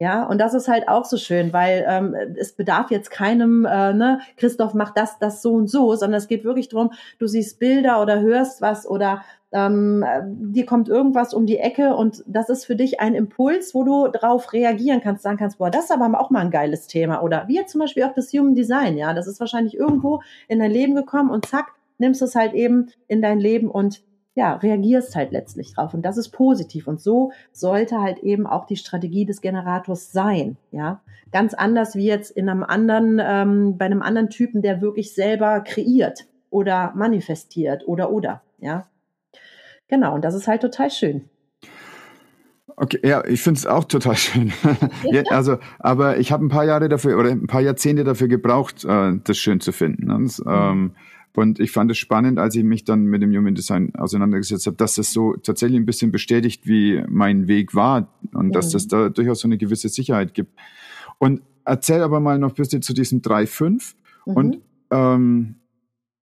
Ja, und das ist halt auch so schön, weil ähm, es bedarf jetzt keinem, äh, ne, Christoph macht das, das so und so, sondern es geht wirklich darum, du siehst Bilder oder hörst was oder ähm, dir kommt irgendwas um die Ecke und das ist für dich ein Impuls, wo du darauf reagieren kannst, sagen kannst, boah, das ist aber auch mal ein geiles Thema. Oder wie jetzt zum Beispiel auch das Human Design, ja, das ist wahrscheinlich irgendwo in dein Leben gekommen und zack, nimmst es halt eben in dein Leben und ja, reagierst halt letztlich drauf. Und das ist positiv. Und so sollte halt eben auch die Strategie des Generators sein. Ja, ganz anders wie jetzt in einem anderen, ähm, bei einem anderen Typen, der wirklich selber kreiert oder manifestiert oder oder. Ja, genau. Und das ist halt total schön. Okay, ja, ich finde es auch total schön. [laughs] ja, also, aber ich habe ein paar Jahre dafür oder ein paar Jahrzehnte dafür gebraucht, äh, das schön zu finden. Und, mhm. ähm, und ich fand es spannend, als ich mich dann mit dem Human Design auseinandergesetzt habe, dass das so tatsächlich ein bisschen bestätigt, wie mein Weg war und mhm. dass das da durchaus so eine gewisse Sicherheit gibt. Und erzähl aber mal noch ein bisschen zu diesem 3-5 mhm. und ähm,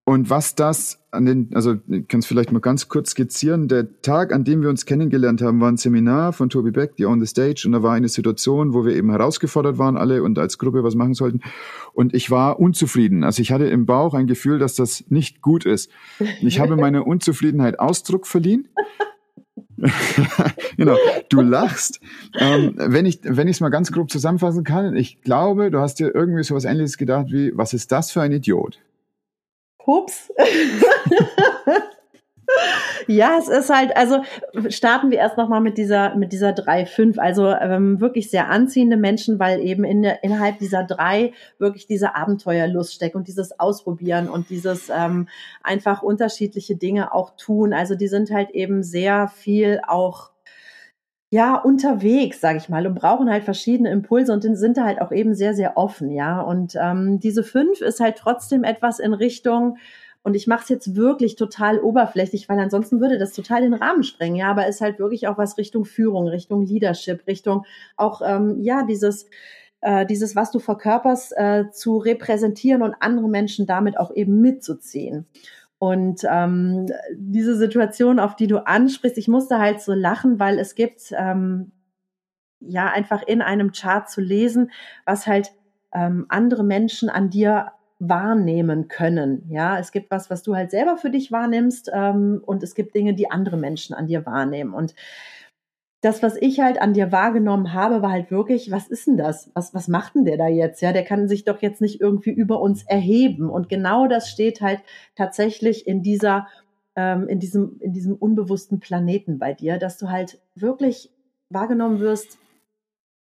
und was das an den, also ich kann es vielleicht mal ganz kurz skizzieren. Der Tag, an dem wir uns kennengelernt haben, war ein Seminar von Toby Beck, die On the Stage, und da war eine Situation, wo wir eben herausgefordert waren alle und als Gruppe was machen sollten. Und ich war unzufrieden. Also ich hatte im Bauch ein Gefühl, dass das nicht gut ist. Ich habe meiner Unzufriedenheit Ausdruck verliehen. [laughs] genau, du lachst. Ähm, wenn ich wenn ich es mal ganz grob zusammenfassen kann, ich glaube, du hast dir irgendwie so was Ähnliches gedacht wie, was ist das für ein Idiot? Hups. [laughs] ja, es ist halt, also starten wir erst nochmal mit dieser, mit dieser drei fünf. Also ähm, wirklich sehr anziehende Menschen, weil eben in, innerhalb dieser drei wirklich diese Abenteuerlust steckt und dieses Ausprobieren und dieses ähm, einfach unterschiedliche Dinge auch tun. Also die sind halt eben sehr viel auch ja, unterwegs, sage ich mal, und brauchen halt verschiedene Impulse und sind da halt auch eben sehr, sehr offen, ja. Und ähm, diese fünf ist halt trotzdem etwas in Richtung, und ich mache es jetzt wirklich total oberflächlich, weil ansonsten würde das total den Rahmen sprengen, ja, aber ist halt wirklich auch was Richtung Führung, Richtung Leadership, Richtung auch, ähm, ja, dieses, äh, dieses, was du verkörperst, äh, zu repräsentieren und andere Menschen damit auch eben mitzuziehen. Und ähm, diese Situation, auf die du ansprichst, ich musste halt so lachen, weil es gibt ähm, ja einfach in einem Chart zu lesen, was halt ähm, andere Menschen an dir wahrnehmen können. Ja, es gibt was, was du halt selber für dich wahrnimmst ähm, und es gibt Dinge, die andere Menschen an dir wahrnehmen. Und das, was ich halt an dir wahrgenommen habe, war halt wirklich, was ist denn das? Was, was macht denn der da jetzt? Ja, der kann sich doch jetzt nicht irgendwie über uns erheben. Und genau das steht halt tatsächlich in dieser, ähm, in diesem, in diesem unbewussten Planeten bei dir, dass du halt wirklich wahrgenommen wirst,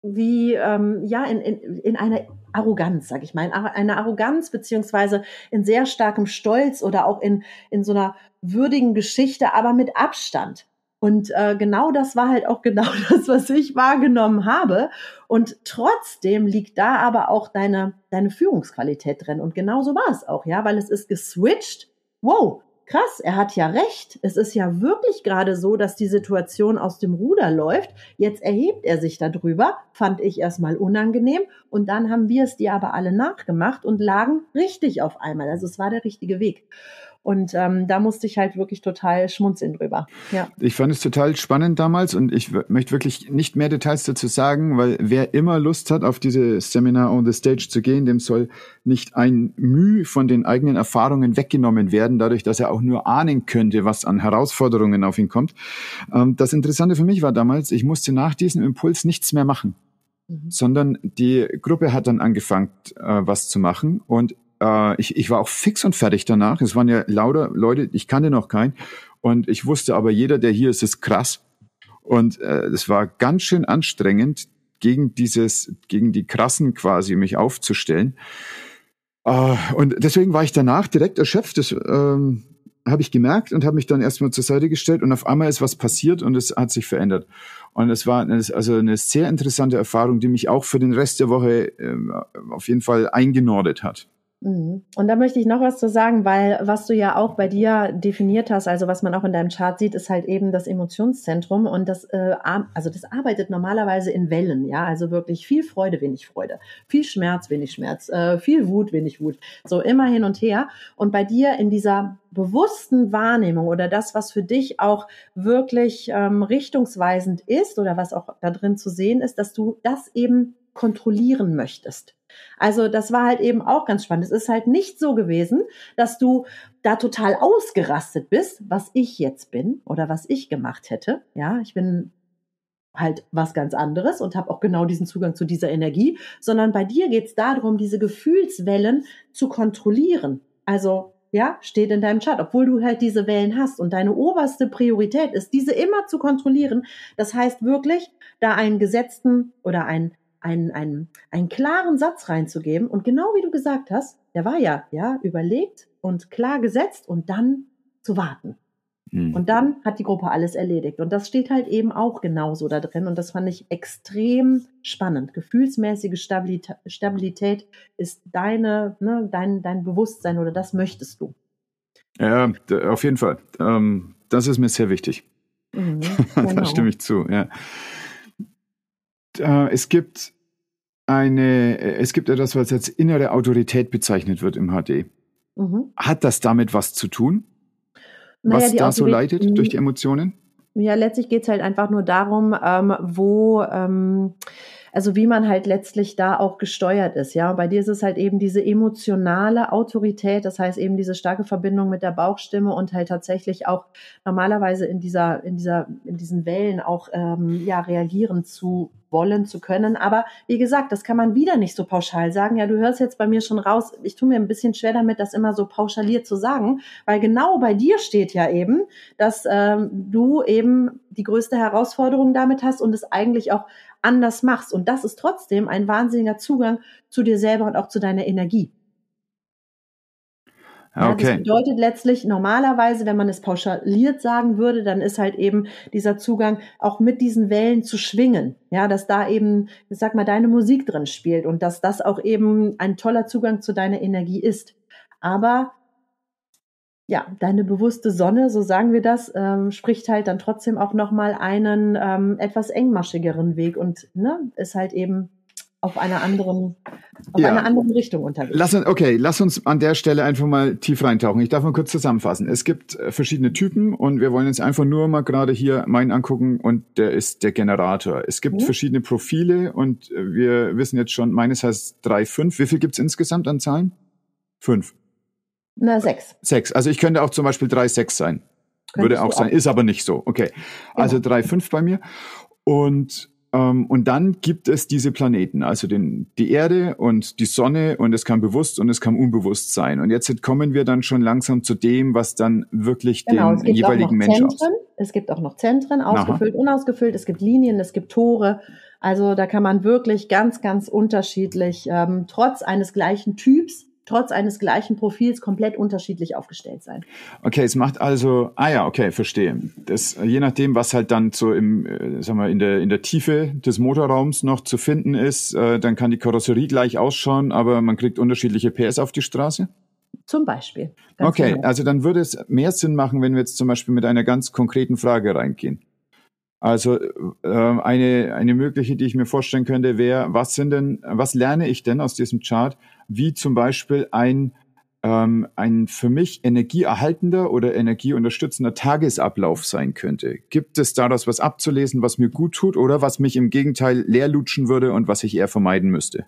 wie ähm, ja in, in, in einer Arroganz, sag ich mal, in einer Arroganz beziehungsweise in sehr starkem Stolz oder auch in in so einer würdigen Geschichte, aber mit Abstand. Und äh, genau das war halt auch genau [laughs] das, was ich wahrgenommen habe. Und trotzdem liegt da aber auch deine deine Führungsqualität drin. Und genau so war es auch, ja, weil es ist geswitcht. Wow, krass, er hat ja recht. Es ist ja wirklich gerade so, dass die Situation aus dem Ruder läuft. Jetzt erhebt er sich darüber, fand ich erstmal unangenehm. Und dann haben wir es dir aber alle nachgemacht und lagen richtig auf einmal. Also es war der richtige Weg. Und ähm, da musste ich halt wirklich total schmunzeln drüber. Ja. Ich fand es total spannend damals und ich möchte wirklich nicht mehr Details dazu sagen, weil wer immer Lust hat, auf diese Seminar on the Stage zu gehen, dem soll nicht ein Mühe von den eigenen Erfahrungen weggenommen werden, dadurch, dass er auch nur ahnen könnte, was an Herausforderungen auf ihn kommt. Ähm, das Interessante für mich war damals, ich musste nach diesem Impuls nichts mehr machen mhm. sondern die Gruppe hat dann angefangen, äh, was zu machen. Und äh, ich, ich war auch fix und fertig danach. Es waren ja lauter Leute, ich kannte noch keinen. Und ich wusste aber, jeder, der hier ist, ist krass. Und äh, es war ganz schön anstrengend, gegen dieses, gegen die Krassen quasi mich aufzustellen. Uh, und deswegen war ich danach direkt erschöpft. Das ähm, habe ich gemerkt und habe mich dann erstmal zur Seite gestellt und auf einmal ist was passiert und es hat sich verändert. Und es war also eine sehr interessante Erfahrung, die mich auch für den Rest der Woche äh, auf jeden Fall eingenordet hat. Mhm. Und da möchte ich noch was zu sagen, weil was du ja auch bei dir definiert hast, also was man auch in deinem Chart sieht, ist halt eben das Emotionszentrum und das, äh, also das arbeitet normalerweise in Wellen, ja, also wirklich viel Freude, wenig Freude, viel Schmerz, wenig Schmerz, äh, viel Wut, wenig Wut, so immer hin und her. Und bei dir in dieser bewussten Wahrnehmung oder das, was für dich auch wirklich ähm, richtungsweisend ist oder was auch da drin zu sehen ist, dass du das eben kontrollieren möchtest. Also das war halt eben auch ganz spannend. Es ist halt nicht so gewesen, dass du da total ausgerastet bist, was ich jetzt bin oder was ich gemacht hätte. Ja, ich bin halt was ganz anderes und habe auch genau diesen Zugang zu dieser Energie, sondern bei dir geht es darum, diese Gefühlswellen zu kontrollieren. Also ja, steht in deinem Chart, obwohl du halt diese Wellen hast und deine oberste Priorität ist, diese immer zu kontrollieren. Das heißt wirklich, da einen gesetzten oder einen einen, einen, einen klaren Satz reinzugeben. Und genau wie du gesagt hast, der war ja, ja, überlegt und klar gesetzt und dann zu warten. Mhm. Und dann hat die Gruppe alles erledigt. Und das steht halt eben auch genauso da drin. Und das fand ich extrem spannend. Gefühlsmäßige Stabilität, Stabilität ist deine, ne, dein, dein Bewusstsein oder das möchtest du. Ja, auf jeden Fall. Ähm, das ist mir sehr wichtig. Mhm, [laughs] genau. da stimme ich zu, ja äh, es gibt eine, es gibt etwas, was als innere Autorität bezeichnet wird im HD. Mhm. Hat das damit was zu tun? Naja, was da Autorität, so leitet durch die Emotionen? Ja, letztlich geht es halt einfach nur darum, ähm, wo ähm, also wie man halt letztlich da auch gesteuert ist. Ja, und bei dir ist es halt eben diese emotionale Autorität, das heißt eben diese starke Verbindung mit der Bauchstimme und halt tatsächlich auch normalerweise in dieser, in dieser, in diesen Wellen auch ähm, ja reagieren zu wollen zu können. Aber wie gesagt, das kann man wieder nicht so pauschal sagen. Ja, du hörst jetzt bei mir schon raus, ich tue mir ein bisschen schwer damit, das immer so pauschaliert zu sagen, weil genau bei dir steht ja eben, dass ähm, du eben die größte Herausforderung damit hast und es eigentlich auch anders machst. Und das ist trotzdem ein wahnsinniger Zugang zu dir selber und auch zu deiner Energie. Ja, das bedeutet letztlich normalerweise, wenn man es pauschaliert sagen würde, dann ist halt eben dieser Zugang auch mit diesen Wellen zu schwingen. Ja, dass da eben, ich sag mal, deine Musik drin spielt und dass das auch eben ein toller Zugang zu deiner Energie ist. Aber ja, deine bewusste Sonne, so sagen wir das, ähm, spricht halt dann trotzdem auch nochmal einen ähm, etwas engmaschigeren Weg und ne, ist halt eben auf einer anderen, auf ja. einer anderen Richtung unterwegs. Lass uns, okay, lass uns an der Stelle einfach mal tief reintauchen. Ich darf mal kurz zusammenfassen. Es gibt äh, verschiedene Typen und wir wollen jetzt einfach nur mal gerade hier meinen angucken und der ist der Generator. Es gibt mhm. verschiedene Profile und wir wissen jetzt schon, meines heißt drei, fünf. Wie viel gibt's insgesamt an Zahlen? Fünf. Na, sechs. Sechs. Also ich könnte auch zum Beispiel drei, sechs sein. Könntest Würde auch sein. Auch. Ist aber nicht so. Okay. Also genau. drei, fünf bei mir. Und ähm, und dann gibt es diese Planeten, also den, die Erde und die Sonne und es kann bewusst und es kann unbewusst sein. Und jetzt kommen wir dann schon langsam zu dem, was dann wirklich genau, den jeweiligen Menschen Zentren. Es gibt auch noch Zentren, ausgefüllt, Aha. unausgefüllt. Es gibt Linien, es gibt Tore. Also da kann man wirklich ganz, ganz unterschiedlich, ähm, trotz eines gleichen Typs, trotz eines gleichen Profils komplett unterschiedlich aufgestellt sein. Okay, es macht also, ah ja, okay, verstehe. Das, je nachdem, was halt dann so im, äh, sagen wir, in der, in der Tiefe des Motorraums noch zu finden ist, äh, dann kann die Karosserie gleich ausschauen, aber man kriegt unterschiedliche PS auf die Straße? Zum Beispiel. Okay, genau. also dann würde es mehr Sinn machen, wenn wir jetzt zum Beispiel mit einer ganz konkreten Frage reingehen. Also äh, eine, eine mögliche, die ich mir vorstellen könnte, wäre, was sind denn, was lerne ich denn aus diesem Chart, wie zum Beispiel ein, ähm, ein für mich energieerhaltender oder energieunterstützender Tagesablauf sein könnte. Gibt es daraus was abzulesen, was mir gut tut oder was mich im Gegenteil leer lutschen würde und was ich eher vermeiden müsste?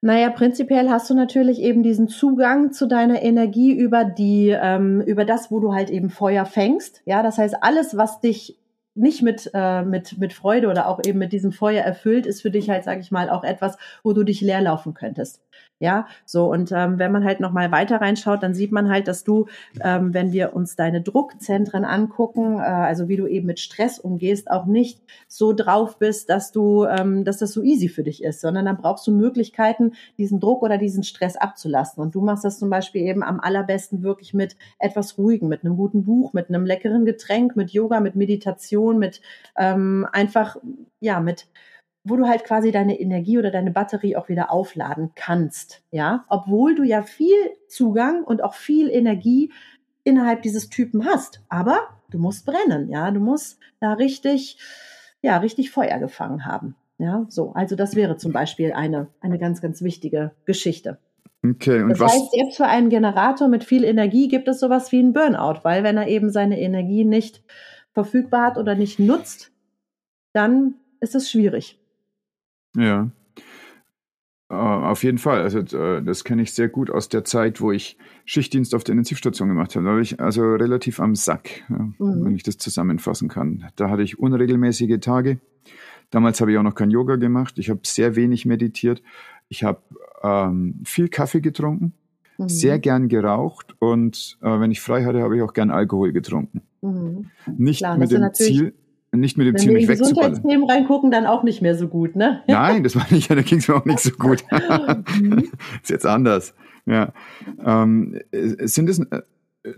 Naja, prinzipiell hast du natürlich eben diesen Zugang zu deiner Energie über die, ähm, über das, wo du halt eben Feuer fängst. Ja, das heißt, alles, was dich nicht mit, äh, mit, mit Freude oder auch eben mit diesem Feuer erfüllt, ist für dich halt, sage ich mal, auch etwas, wo du dich leer laufen könntest. Ja, so und ähm, wenn man halt noch mal weiter reinschaut, dann sieht man halt, dass du, ähm, wenn wir uns deine Druckzentren angucken, äh, also wie du eben mit Stress umgehst, auch nicht so drauf bist, dass du, ähm, dass das so easy für dich ist, sondern dann brauchst du Möglichkeiten, diesen Druck oder diesen Stress abzulassen. Und du machst das zum Beispiel eben am allerbesten wirklich mit etwas Ruhigen, mit einem guten Buch, mit einem leckeren Getränk, mit Yoga, mit Meditation, mit ähm, einfach ja mit wo du halt quasi deine Energie oder deine Batterie auch wieder aufladen kannst, ja, obwohl du ja viel Zugang und auch viel Energie innerhalb dieses Typen hast, aber du musst brennen, ja, du musst da richtig, ja, richtig Feuer gefangen haben, ja, so, also das wäre zum Beispiel eine, eine ganz, ganz wichtige Geschichte. Okay, und das was? heißt, selbst für einen Generator mit viel Energie gibt es sowas wie einen Burnout, weil wenn er eben seine Energie nicht verfügbar hat oder nicht nutzt, dann ist es schwierig. Ja. Uh, auf jeden Fall. Also uh, das kenne ich sehr gut aus der Zeit, wo ich Schichtdienst auf der Intensivstation gemacht habe. Da war ich also relativ am Sack, ja, mhm. wenn ich das zusammenfassen kann. Da hatte ich unregelmäßige Tage. Damals habe ich auch noch kein Yoga gemacht. Ich habe sehr wenig meditiert. Ich habe ähm, viel Kaffee getrunken, mhm. sehr gern geraucht und äh, wenn ich frei hatte, habe ich auch gern Alkohol getrunken. Mhm. Nicht Klar, mit dem Ziel, nicht mit dem Ziel, mich wegzuballern. Wenn wir in Gesundheitsthemen reingucken, dann auch nicht mehr so gut, ne? [laughs] Nein, das war nicht, [laughs] da ging es mir auch nicht so gut. [laughs] Mhm. ist jetzt anders. Ja. Ähm, sind es, äh,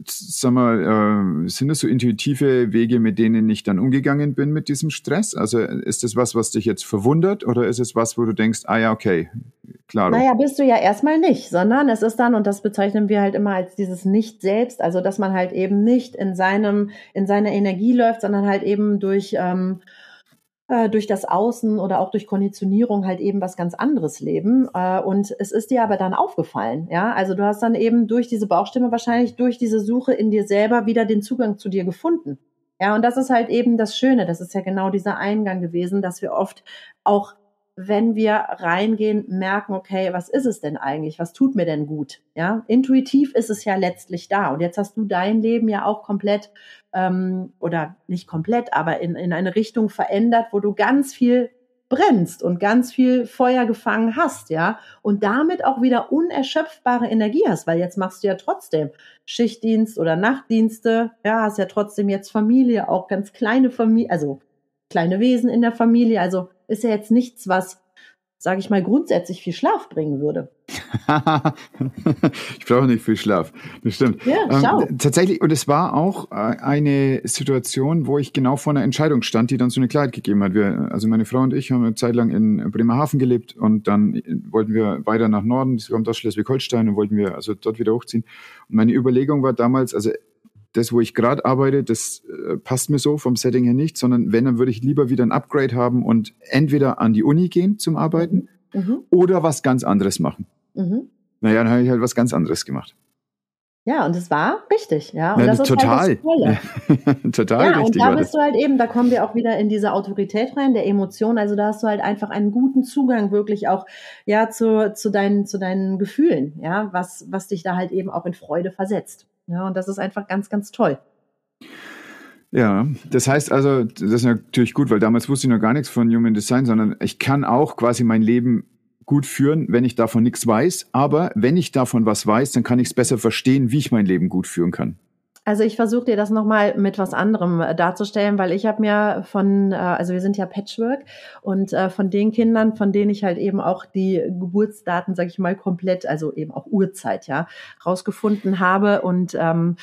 sag mal, äh, sind das so intuitive Wege, mit denen ich dann umgegangen bin mit diesem Stress? Also ist das was, was dich jetzt verwundert oder ist es was, wo du denkst, ah ja, okay, klar. Naja, bist du ja erstmal nicht, sondern es ist dann, und das bezeichnen wir halt immer als dieses Nicht-Selbst, also dass man halt eben nicht in seinem, in seiner Energie läuft, sondern halt eben durch ähm, äh, durch das Außen oder auch durch Konditionierung halt eben was ganz anderes leben. Äh, und es ist dir aber dann aufgefallen, ja. Also du hast dann eben durch diese Bauchstimme wahrscheinlich durch diese Suche in dir selber wieder den Zugang zu dir gefunden. Ja, und das ist halt eben das Schöne. Das ist ja genau dieser Eingang gewesen, dass wir oft auch wenn wir reingehen, merken, okay, was ist es denn eigentlich? Was tut mir denn gut? Ja, intuitiv ist es ja letztlich da. Und jetzt hast du dein Leben ja auch komplett ähm, oder nicht komplett, aber in, in eine Richtung verändert, wo du ganz viel brennst und ganz viel Feuer gefangen hast, ja, und damit auch wieder unerschöpfbare Energie hast, weil jetzt machst du ja trotzdem Schichtdienst oder Nachtdienste, ja, hast ja trotzdem jetzt Familie, auch ganz kleine Familie, also kleine Wesen in der Familie, also ist ja jetzt nichts, was, sage ich mal, grundsätzlich viel Schlaf bringen würde. [laughs] ich brauche nicht viel Schlaf. Das stimmt. Ja, ähm, schau. Ähm, tatsächlich, und es war auch äh, eine Situation, wo ich genau vor einer Entscheidung stand, die dann so eine Klarheit gegeben hat. Wir, also meine Frau und ich haben eine Zeit lang in Bremerhaven gelebt und dann wollten wir weiter nach Norden, das kommt aus Schleswig-Holstein und wollten wir also dort wieder hochziehen. Und meine Überlegung war damals, also das, wo ich gerade arbeite, das äh, passt mir so vom Setting her nicht, sondern wenn, dann würde ich lieber wieder ein Upgrade haben und entweder an die Uni gehen zum Arbeiten mhm. oder was ganz anderes machen. Mhm. Naja, dann habe ich halt was ganz anderes gemacht. Ja, und es war richtig, ja. Und ja, das ist total. halt [laughs] total ja, richtig. Und da bist du halt eben, da kommen wir auch wieder in diese Autorität rein, der Emotion. Also da hast du halt einfach einen guten Zugang wirklich auch, ja, zu, zu deinen, zu deinen Gefühlen, ja, was, was dich da halt eben auch in Freude versetzt. Ja, und das ist einfach ganz, ganz toll. Ja, das heißt also, das ist natürlich gut, weil damals wusste ich noch gar nichts von Human Design, sondern ich kann auch quasi mein Leben gut führen, wenn ich davon nichts weiß. Aber wenn ich davon was weiß, dann kann ich es besser verstehen, wie ich mein Leben gut führen kann. Also ich versuche dir das nochmal mit was anderem äh, darzustellen, weil ich habe mir von, äh, also wir sind ja Patchwork und äh, von den Kindern, von denen ich halt eben auch die Geburtsdaten, sage ich mal, komplett, also eben auch Uhrzeit, ja, rausgefunden habe und ähm,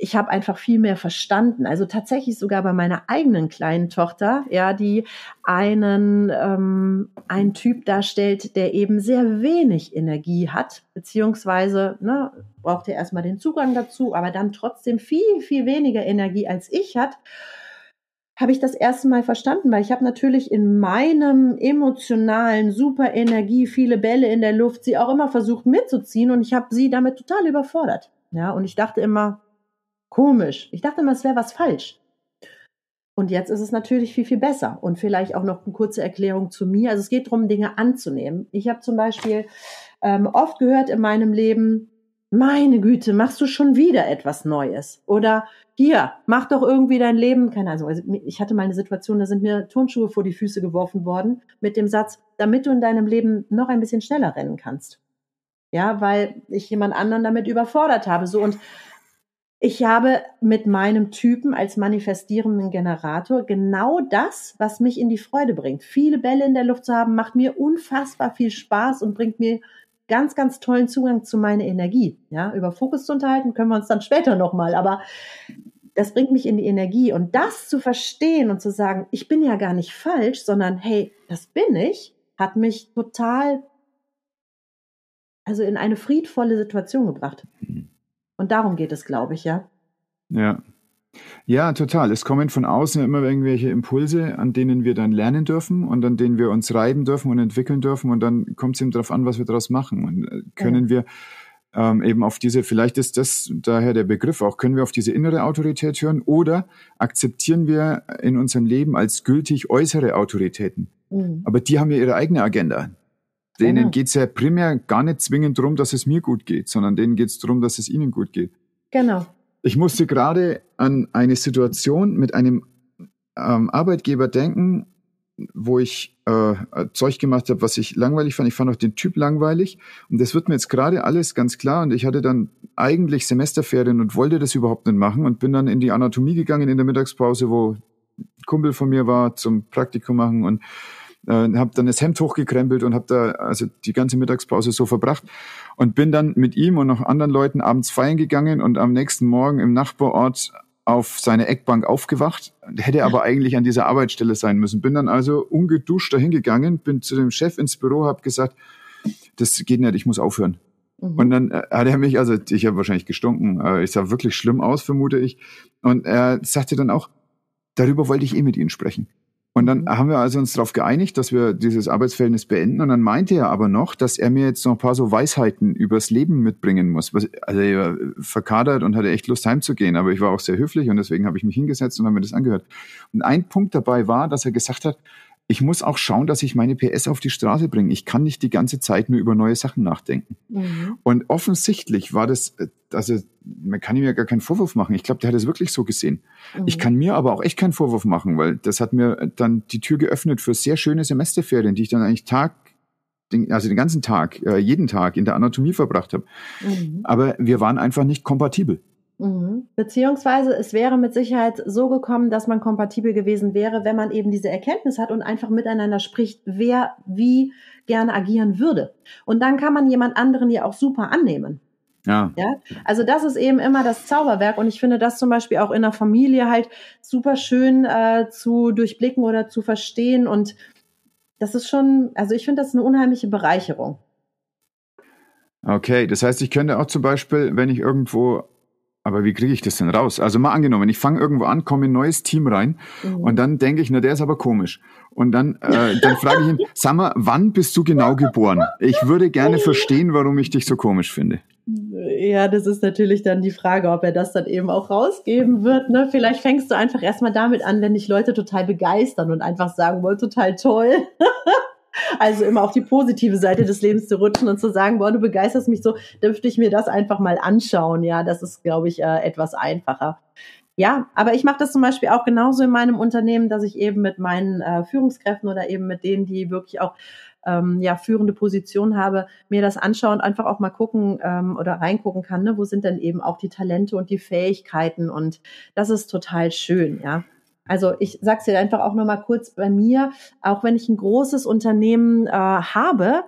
ich habe einfach viel mehr verstanden. Also tatsächlich sogar bei meiner eigenen kleinen Tochter, ja, die einen, ähm, einen Typ darstellt, der eben sehr wenig Energie hat, beziehungsweise ne, braucht er erstmal den Zugang dazu, aber dann trotzdem viel, viel weniger Energie als ich hat habe ich das erste Mal verstanden, weil ich habe natürlich in meinem emotionalen super Energie viele Bälle in der Luft, sie auch immer versucht mitzuziehen und ich habe sie damit total überfordert. Ja, und ich dachte immer, Komisch. Ich dachte immer, es wäre was falsch. Und jetzt ist es natürlich viel, viel besser. Und vielleicht auch noch eine kurze Erklärung zu mir. Also es geht darum, Dinge anzunehmen. Ich habe zum Beispiel ähm, oft gehört in meinem Leben, meine Güte, machst du schon wieder etwas Neues? Oder hier, mach doch irgendwie dein Leben, keine Ahnung. Also ich hatte mal eine Situation, da sind mir Turnschuhe vor die Füße geworfen worden mit dem Satz, damit du in deinem Leben noch ein bisschen schneller rennen kannst. Ja, weil ich jemand anderen damit überfordert habe. So und ich habe mit meinem Typen als manifestierenden Generator genau das, was mich in die Freude bringt. Viele Bälle in der Luft zu haben, macht mir unfassbar viel Spaß und bringt mir ganz, ganz tollen Zugang zu meiner Energie. Ja, über Fokus zu unterhalten können wir uns dann später nochmal, aber das bringt mich in die Energie und das zu verstehen und zu sagen, ich bin ja gar nicht falsch, sondern hey, das bin ich, hat mich total, also in eine friedvolle Situation gebracht. Und darum geht es, glaube ich, ja. Ja. Ja, total. Es kommen von außen immer irgendwelche Impulse, an denen wir dann lernen dürfen und an denen wir uns reiben dürfen und entwickeln dürfen. Und dann kommt es eben darauf an, was wir daraus machen. Und äh, können ja. wir ähm, eben auf diese, vielleicht ist das daher der Begriff auch, können wir auf diese innere Autorität hören oder akzeptieren wir in unserem Leben als gültig äußere Autoritäten. Mhm. Aber die haben ja ihre eigene Agenda. Denen genau. geht es ja primär gar nicht zwingend darum, dass es mir gut geht, sondern denen geht es darum, dass es ihnen gut geht. Genau. Ich musste gerade an eine Situation mit einem ähm, Arbeitgeber denken, wo ich äh, Zeug gemacht habe, was ich langweilig fand. Ich fand auch den Typ langweilig. Und das wird mir jetzt gerade alles ganz klar. Und ich hatte dann eigentlich Semesterferien und wollte das überhaupt nicht machen und bin dann in die Anatomie gegangen in der Mittagspause, wo ein Kumpel von mir war zum Praktikum machen und äh, habe dann das Hemd hochgekrempelt und habe da also die ganze Mittagspause so verbracht und bin dann mit ihm und noch anderen Leuten abends feiern gegangen und am nächsten Morgen im Nachbarort auf seine Eckbank aufgewacht, hätte aber eigentlich an dieser Arbeitsstelle sein müssen. Bin dann also ungeduscht dahin gegangen, bin zu dem Chef ins Büro, habe gesagt, das geht nicht, ich muss aufhören. Mhm. Und dann äh, hat er mich, also ich habe wahrscheinlich gestunken, äh, ich sah wirklich schlimm aus, vermute ich. Und er sagte dann auch, darüber wollte ich eh mit Ihnen sprechen. Und dann haben wir also uns darauf geeinigt, dass wir dieses Arbeitsverhältnis beenden. Und dann meinte er aber noch, dass er mir jetzt noch ein paar so Weisheiten übers Leben mitbringen muss. Also er war verkadert und hatte echt Lust heimzugehen. Aber ich war auch sehr höflich und deswegen habe ich mich hingesetzt und habe mir das angehört. Und ein Punkt dabei war, dass er gesagt hat, ich muss auch schauen, dass ich meine PS auf die Straße bringe. Ich kann nicht die ganze Zeit nur über neue Sachen nachdenken. Mhm. Und offensichtlich war das, also man kann ihm ja gar keinen Vorwurf machen. Ich glaube, der hat es wirklich so gesehen. Mhm. Ich kann mir aber auch echt keinen Vorwurf machen, weil das hat mir dann die Tür geöffnet für sehr schöne Semesterferien, die ich dann eigentlich Tag also den ganzen Tag, äh, jeden Tag in der Anatomie verbracht habe. Mhm. Aber wir waren einfach nicht kompatibel. Mhm. Beziehungsweise es wäre mit Sicherheit so gekommen, dass man kompatibel gewesen wäre, wenn man eben diese Erkenntnis hat und einfach miteinander spricht, wer wie gerne agieren würde. Und dann kann man jemand anderen ja auch super annehmen. Ja. ja. Also das ist eben immer das Zauberwerk und ich finde das zum Beispiel auch in der Familie halt super schön äh, zu durchblicken oder zu verstehen und das ist schon, also ich finde das eine unheimliche Bereicherung. Okay, das heißt, ich könnte auch zum Beispiel, wenn ich irgendwo aber wie kriege ich das denn raus? Also mal angenommen, ich fange irgendwo an, komme in ein neues Team rein mhm. und dann denke ich, na, der ist aber komisch. Und dann, äh, dann frage ich ihn, [laughs] sag mal, wann bist du genau geboren? Ich würde gerne verstehen, warum ich dich so komisch finde. Ja, das ist natürlich dann die Frage, ob er das dann eben auch rausgeben wird. Ne? Vielleicht fängst du einfach erstmal damit an, wenn dich Leute total begeistern und einfach sagen wollen, total toll. [laughs] also immer auf die positive Seite des Lebens zu rutschen und zu sagen, boah, du begeisterst mich so, dürfte ich mir das einfach mal anschauen. Ja, das ist, glaube ich, äh, etwas einfacher. Ja, aber ich mache das zum Beispiel auch genauso in meinem Unternehmen, dass ich eben mit meinen äh, Führungskräften oder eben mit denen, die wirklich auch ähm, ja führende Position habe, mir das anschauen und einfach auch mal gucken ähm, oder reingucken kann, ne, wo sind denn eben auch die Talente und die Fähigkeiten und das ist total schön, ja. Also ich sag's dir einfach auch noch mal kurz bei mir, auch wenn ich ein großes Unternehmen äh, habe,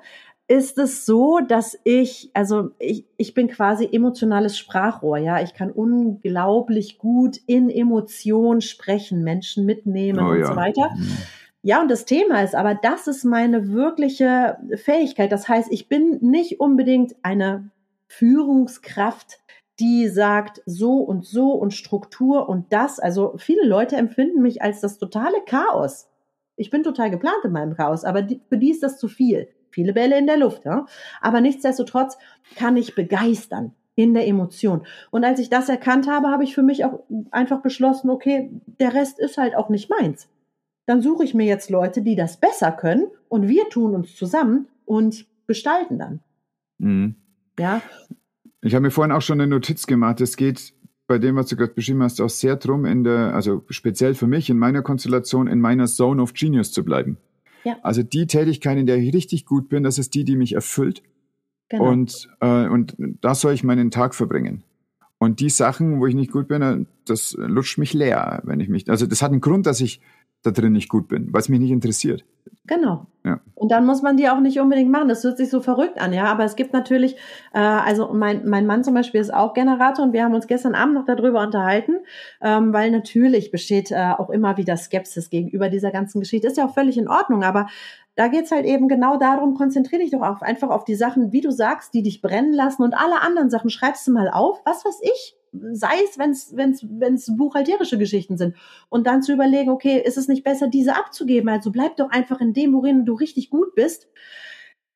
ist es so, dass ich, also ich, ich bin quasi emotionales Sprachrohr, ja. Ich kann unglaublich gut in Emotionen sprechen, Menschen mitnehmen oh, und ja. so weiter. Mhm. Ja, und das Thema ist aber, das ist meine wirkliche Fähigkeit. Das heißt, ich bin nicht unbedingt eine Führungskraft, die sagt so und so und Struktur und das. Also viele Leute empfinden mich als das totale Chaos. Ich bin total geplant in meinem Chaos, aber die, für die ist das zu viel. Viele Bälle in der Luft, ja. Aber nichtsdestotrotz kann ich begeistern in der Emotion. Und als ich das erkannt habe, habe ich für mich auch einfach beschlossen, okay, der Rest ist halt auch nicht meins dann suche ich mir jetzt Leute, die das besser können und wir tun uns zusammen und gestalten dann. Mhm. Ja. Ich habe mir vorhin auch schon eine Notiz gemacht. Es geht bei dem, was du gerade beschrieben hast, auch sehr drum, in der, also speziell für mich, in meiner Konstellation, in meiner Zone of Genius zu bleiben. Ja. Also die Tätigkeit, in der ich richtig gut bin, das ist die, die mich erfüllt. Genau. Und, äh, und da soll ich meinen Tag verbringen. Und die Sachen, wo ich nicht gut bin, das lutscht mich leer, wenn ich mich, also das hat einen Grund, dass ich da drin nicht gut bin, weil es mich nicht interessiert. Genau. Ja. Und dann muss man die auch nicht unbedingt machen. Das hört sich so verrückt an, ja. Aber es gibt natürlich, äh, also mein, mein Mann zum Beispiel ist auch Generator und wir haben uns gestern Abend noch darüber unterhalten, ähm, weil natürlich besteht äh, auch immer wieder Skepsis gegenüber dieser ganzen Geschichte. Ist ja auch völlig in Ordnung, aber da geht's halt eben genau darum, konzentriere dich doch auch einfach auf die Sachen, wie du sagst, die dich brennen lassen und alle anderen Sachen schreibst du mal auf. Was weiß ich? Sei es, wenn es wenn's, wenn's buchhalterische Geschichten sind. Und dann zu überlegen, okay, ist es nicht besser, diese abzugeben? Also bleib doch einfach in dem, worin du richtig gut bist.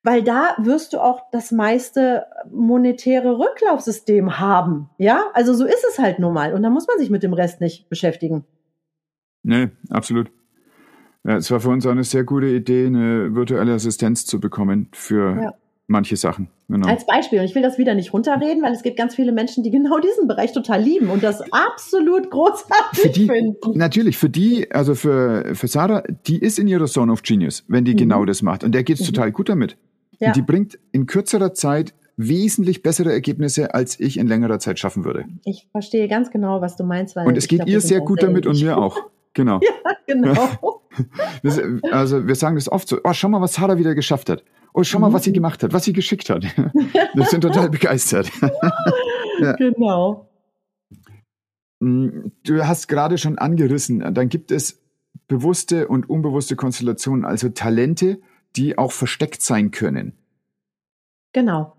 Weil da wirst du auch das meiste monetäre Rücklaufsystem haben. Ja, also so ist es halt nun mal. Und da muss man sich mit dem Rest nicht beschäftigen. Nee, absolut. Ja, es war für uns auch eine sehr gute Idee, eine virtuelle Assistenz zu bekommen für ja manche Sachen. Genau. Als Beispiel. Und ich will das wieder nicht runterreden, weil es gibt ganz viele Menschen, die [laughs] genau diesen Bereich total lieben und das absolut großartig für die, finden. Natürlich, für die, also für, für Sarah, die ist in ihrer Zone of Genius, wenn die mhm. genau das macht. Und der geht's mhm. total gut damit. Ja. Und die bringt in kürzerer Zeit wesentlich bessere Ergebnisse, als ich in längerer Zeit schaffen würde. Ich verstehe ganz genau, was du meinst. Weil und es geht glaub, ihr sehr gut damit und mir auch. [laughs] Genau. ja, genau. [laughs] Das, also wir sagen das oft so, oh, schau mal, was Sarah wieder geschafft hat. Oh, schau mal, was sie mhm. gemacht hat, was sie geschickt hat. [laughs] Wir sind total begeistert. [laughs] ja. Genau. Mm, du hast gerade schon angerissen, dann gibt es bewusste und unbewusste Konstellationen, also Talente, die auch versteckt sein können. Genau.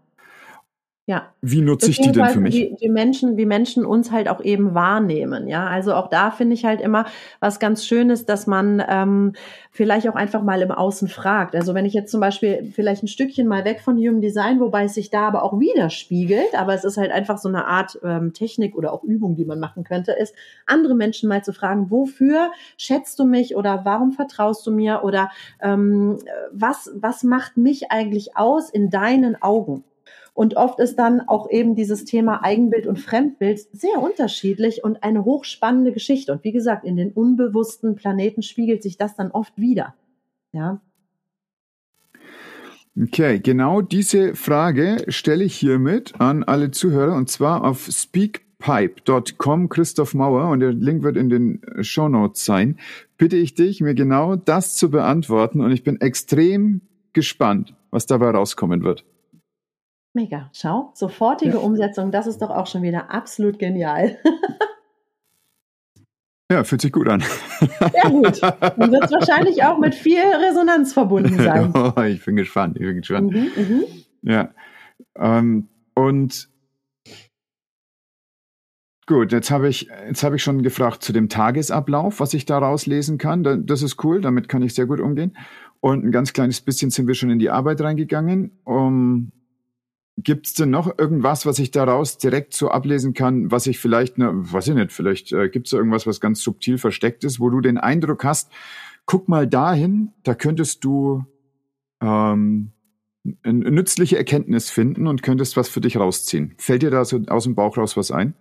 Ja. Wie nutze ich die denn für mich? Wie, wie, Menschen, wie Menschen uns halt auch eben wahrnehmen. Ja, also auch da finde ich halt immer was ganz Schönes, dass man ähm, vielleicht auch einfach mal im Außen fragt. Also wenn ich jetzt zum Beispiel vielleicht ein Stückchen mal weg von Human Design, wobei es sich da aber auch widerspiegelt, aber es ist halt einfach so eine Art ähm, Technik oder auch Übung, die man machen könnte, ist andere Menschen mal zu fragen, wofür schätzt du mich oder warum vertraust du mir oder ähm, was was macht mich eigentlich aus in deinen Augen? Und oft ist dann auch eben dieses Thema Eigenbild und Fremdbild sehr unterschiedlich und eine hochspannende Geschichte. Und wie gesagt, in den unbewussten Planeten spiegelt sich das dann oft wieder. Ja. Okay, genau diese Frage stelle ich hiermit an alle Zuhörer und zwar auf speakpipe.com Christoph Mauer und der Link wird in den Show Notes sein. Bitte ich dich, mir genau das zu beantworten und ich bin extrem gespannt, was dabei rauskommen wird. Mega. Schau, sofortige ja. Umsetzung, das ist doch auch schon wieder absolut genial. Ja, fühlt sich gut an. Sehr gut. Dann wird es wahrscheinlich auch mit viel Resonanz verbunden [laughs] sein. Oh, ich bin gespannt, ich bin gespannt. Mhm, mhm. Ja. Ähm, und gut, jetzt habe ich, jetzt habe ich schon gefragt zu dem Tagesablauf, was ich daraus lesen kann. Das ist cool, damit kann ich sehr gut umgehen. Und ein ganz kleines bisschen sind wir schon in die Arbeit reingegangen. Um, Gibt es denn noch irgendwas, was ich daraus direkt so ablesen kann, was ich vielleicht, ne, weiß ich nicht, vielleicht äh, gibt es irgendwas, was ganz subtil versteckt ist, wo du den Eindruck hast, guck mal dahin, da könntest du ähm, eine nützliche Erkenntnis finden und könntest was für dich rausziehen. Fällt dir da so aus dem Bauch raus was ein?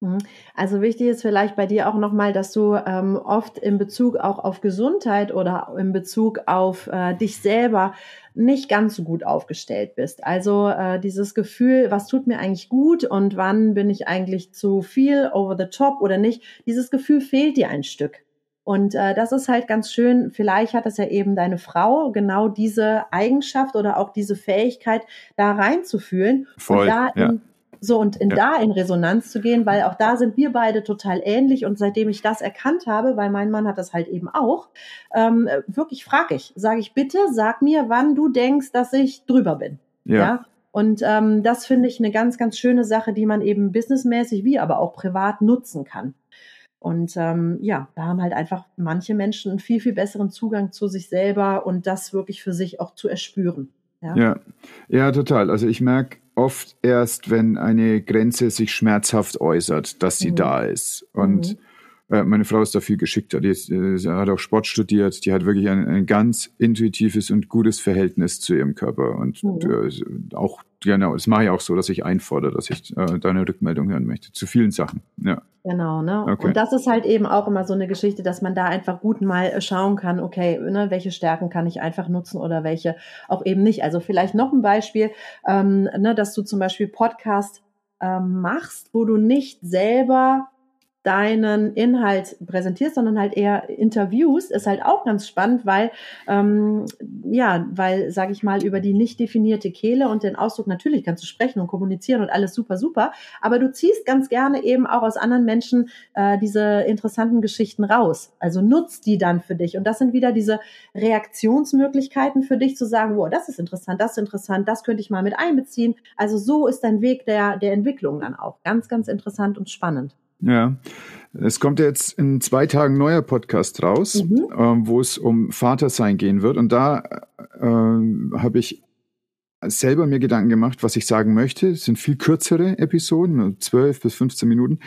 Mhm. Also wichtig ist vielleicht bei dir auch nochmal, dass du ähm, oft in Bezug auch auf Gesundheit oder in Bezug auf äh, dich selber nicht ganz so gut aufgestellt bist. Also äh, dieses Gefühl, was tut mir eigentlich gut und wann bin ich eigentlich zu viel over the top oder nicht, dieses Gefühl fehlt dir ein Stück. Und äh, das ist halt ganz schön. Vielleicht hat es ja eben deine Frau genau diese Eigenschaft oder auch diese Fähigkeit, da reinzufühlen Voll, und da ja. in, so und in Ja. da in Resonanz zu gehen, weil auch da sind wir beide total ähnlich und seitdem ich das erkannt habe, weil mein Mann hat das halt eben auch, ähm, wirklich frage ich, sage ich bitte, sag mir, wann du denkst, dass ich drüber bin. Ja. Und ähm, das finde ich eine ganz, ganz schöne Sache, die man eben businessmäßig wie aber auch privat nutzen kann. Und ähm, ja, da haben halt einfach manche Menschen einen viel, viel besseren Zugang zu sich selber und das wirklich für sich auch zu erspüren. Ja. Ja, ja, total. Also ich merke oft erst, wenn eine Grenze sich schmerzhaft äußert, dass sie Mhm. da ist. Und äh, meine Frau ist da viel geschickter. Die ist, äh, sie hat auch Sport studiert. Die hat wirklich ein, ein ganz intuitives und gutes Verhältnis zu ihrem Körper. Und Mhm. äh, auch, genau, das mache ich auch so, dass ich einfordere, dass ich äh, deine Rückmeldung hören möchte. Zu vielen Sachen. Ja. Genau, ne? Okay. Und das ist halt eben auch immer so eine Geschichte, dass man da einfach gut mal schauen kann, okay, ne, welche Stärken kann ich einfach nutzen oder welche auch eben nicht. Also vielleicht noch ein Beispiel, ähm, ne, dass du zum Beispiel Podcast ähm, machst, wo du nicht selber deinen Inhalt präsentierst, sondern halt eher Interviews, ist halt auch ganz spannend, weil ähm, ja, weil sage ich mal über die nicht definierte Kehle und den Ausdruck natürlich kannst du sprechen und kommunizieren und alles super super, aber du ziehst ganz gerne eben auch aus anderen Menschen äh, diese interessanten Geschichten raus. Also nutzt die dann für dich und das sind wieder diese Reaktionsmöglichkeiten für dich zu sagen, wow, das ist interessant, das ist interessant, das könnte ich mal mit einbeziehen. Also so ist dein Weg der der Entwicklung dann auch ganz ganz interessant und spannend. Ja, es kommt jetzt in zwei Tagen ein neuer Podcast raus, Mhm. ähm, wo es um Vatersein gehen wird. Und da äh, habe ich selber mir Gedanken gemacht, was ich sagen möchte. Es sind viel kürzere Episoden, nur 12 bis 15 Minuten.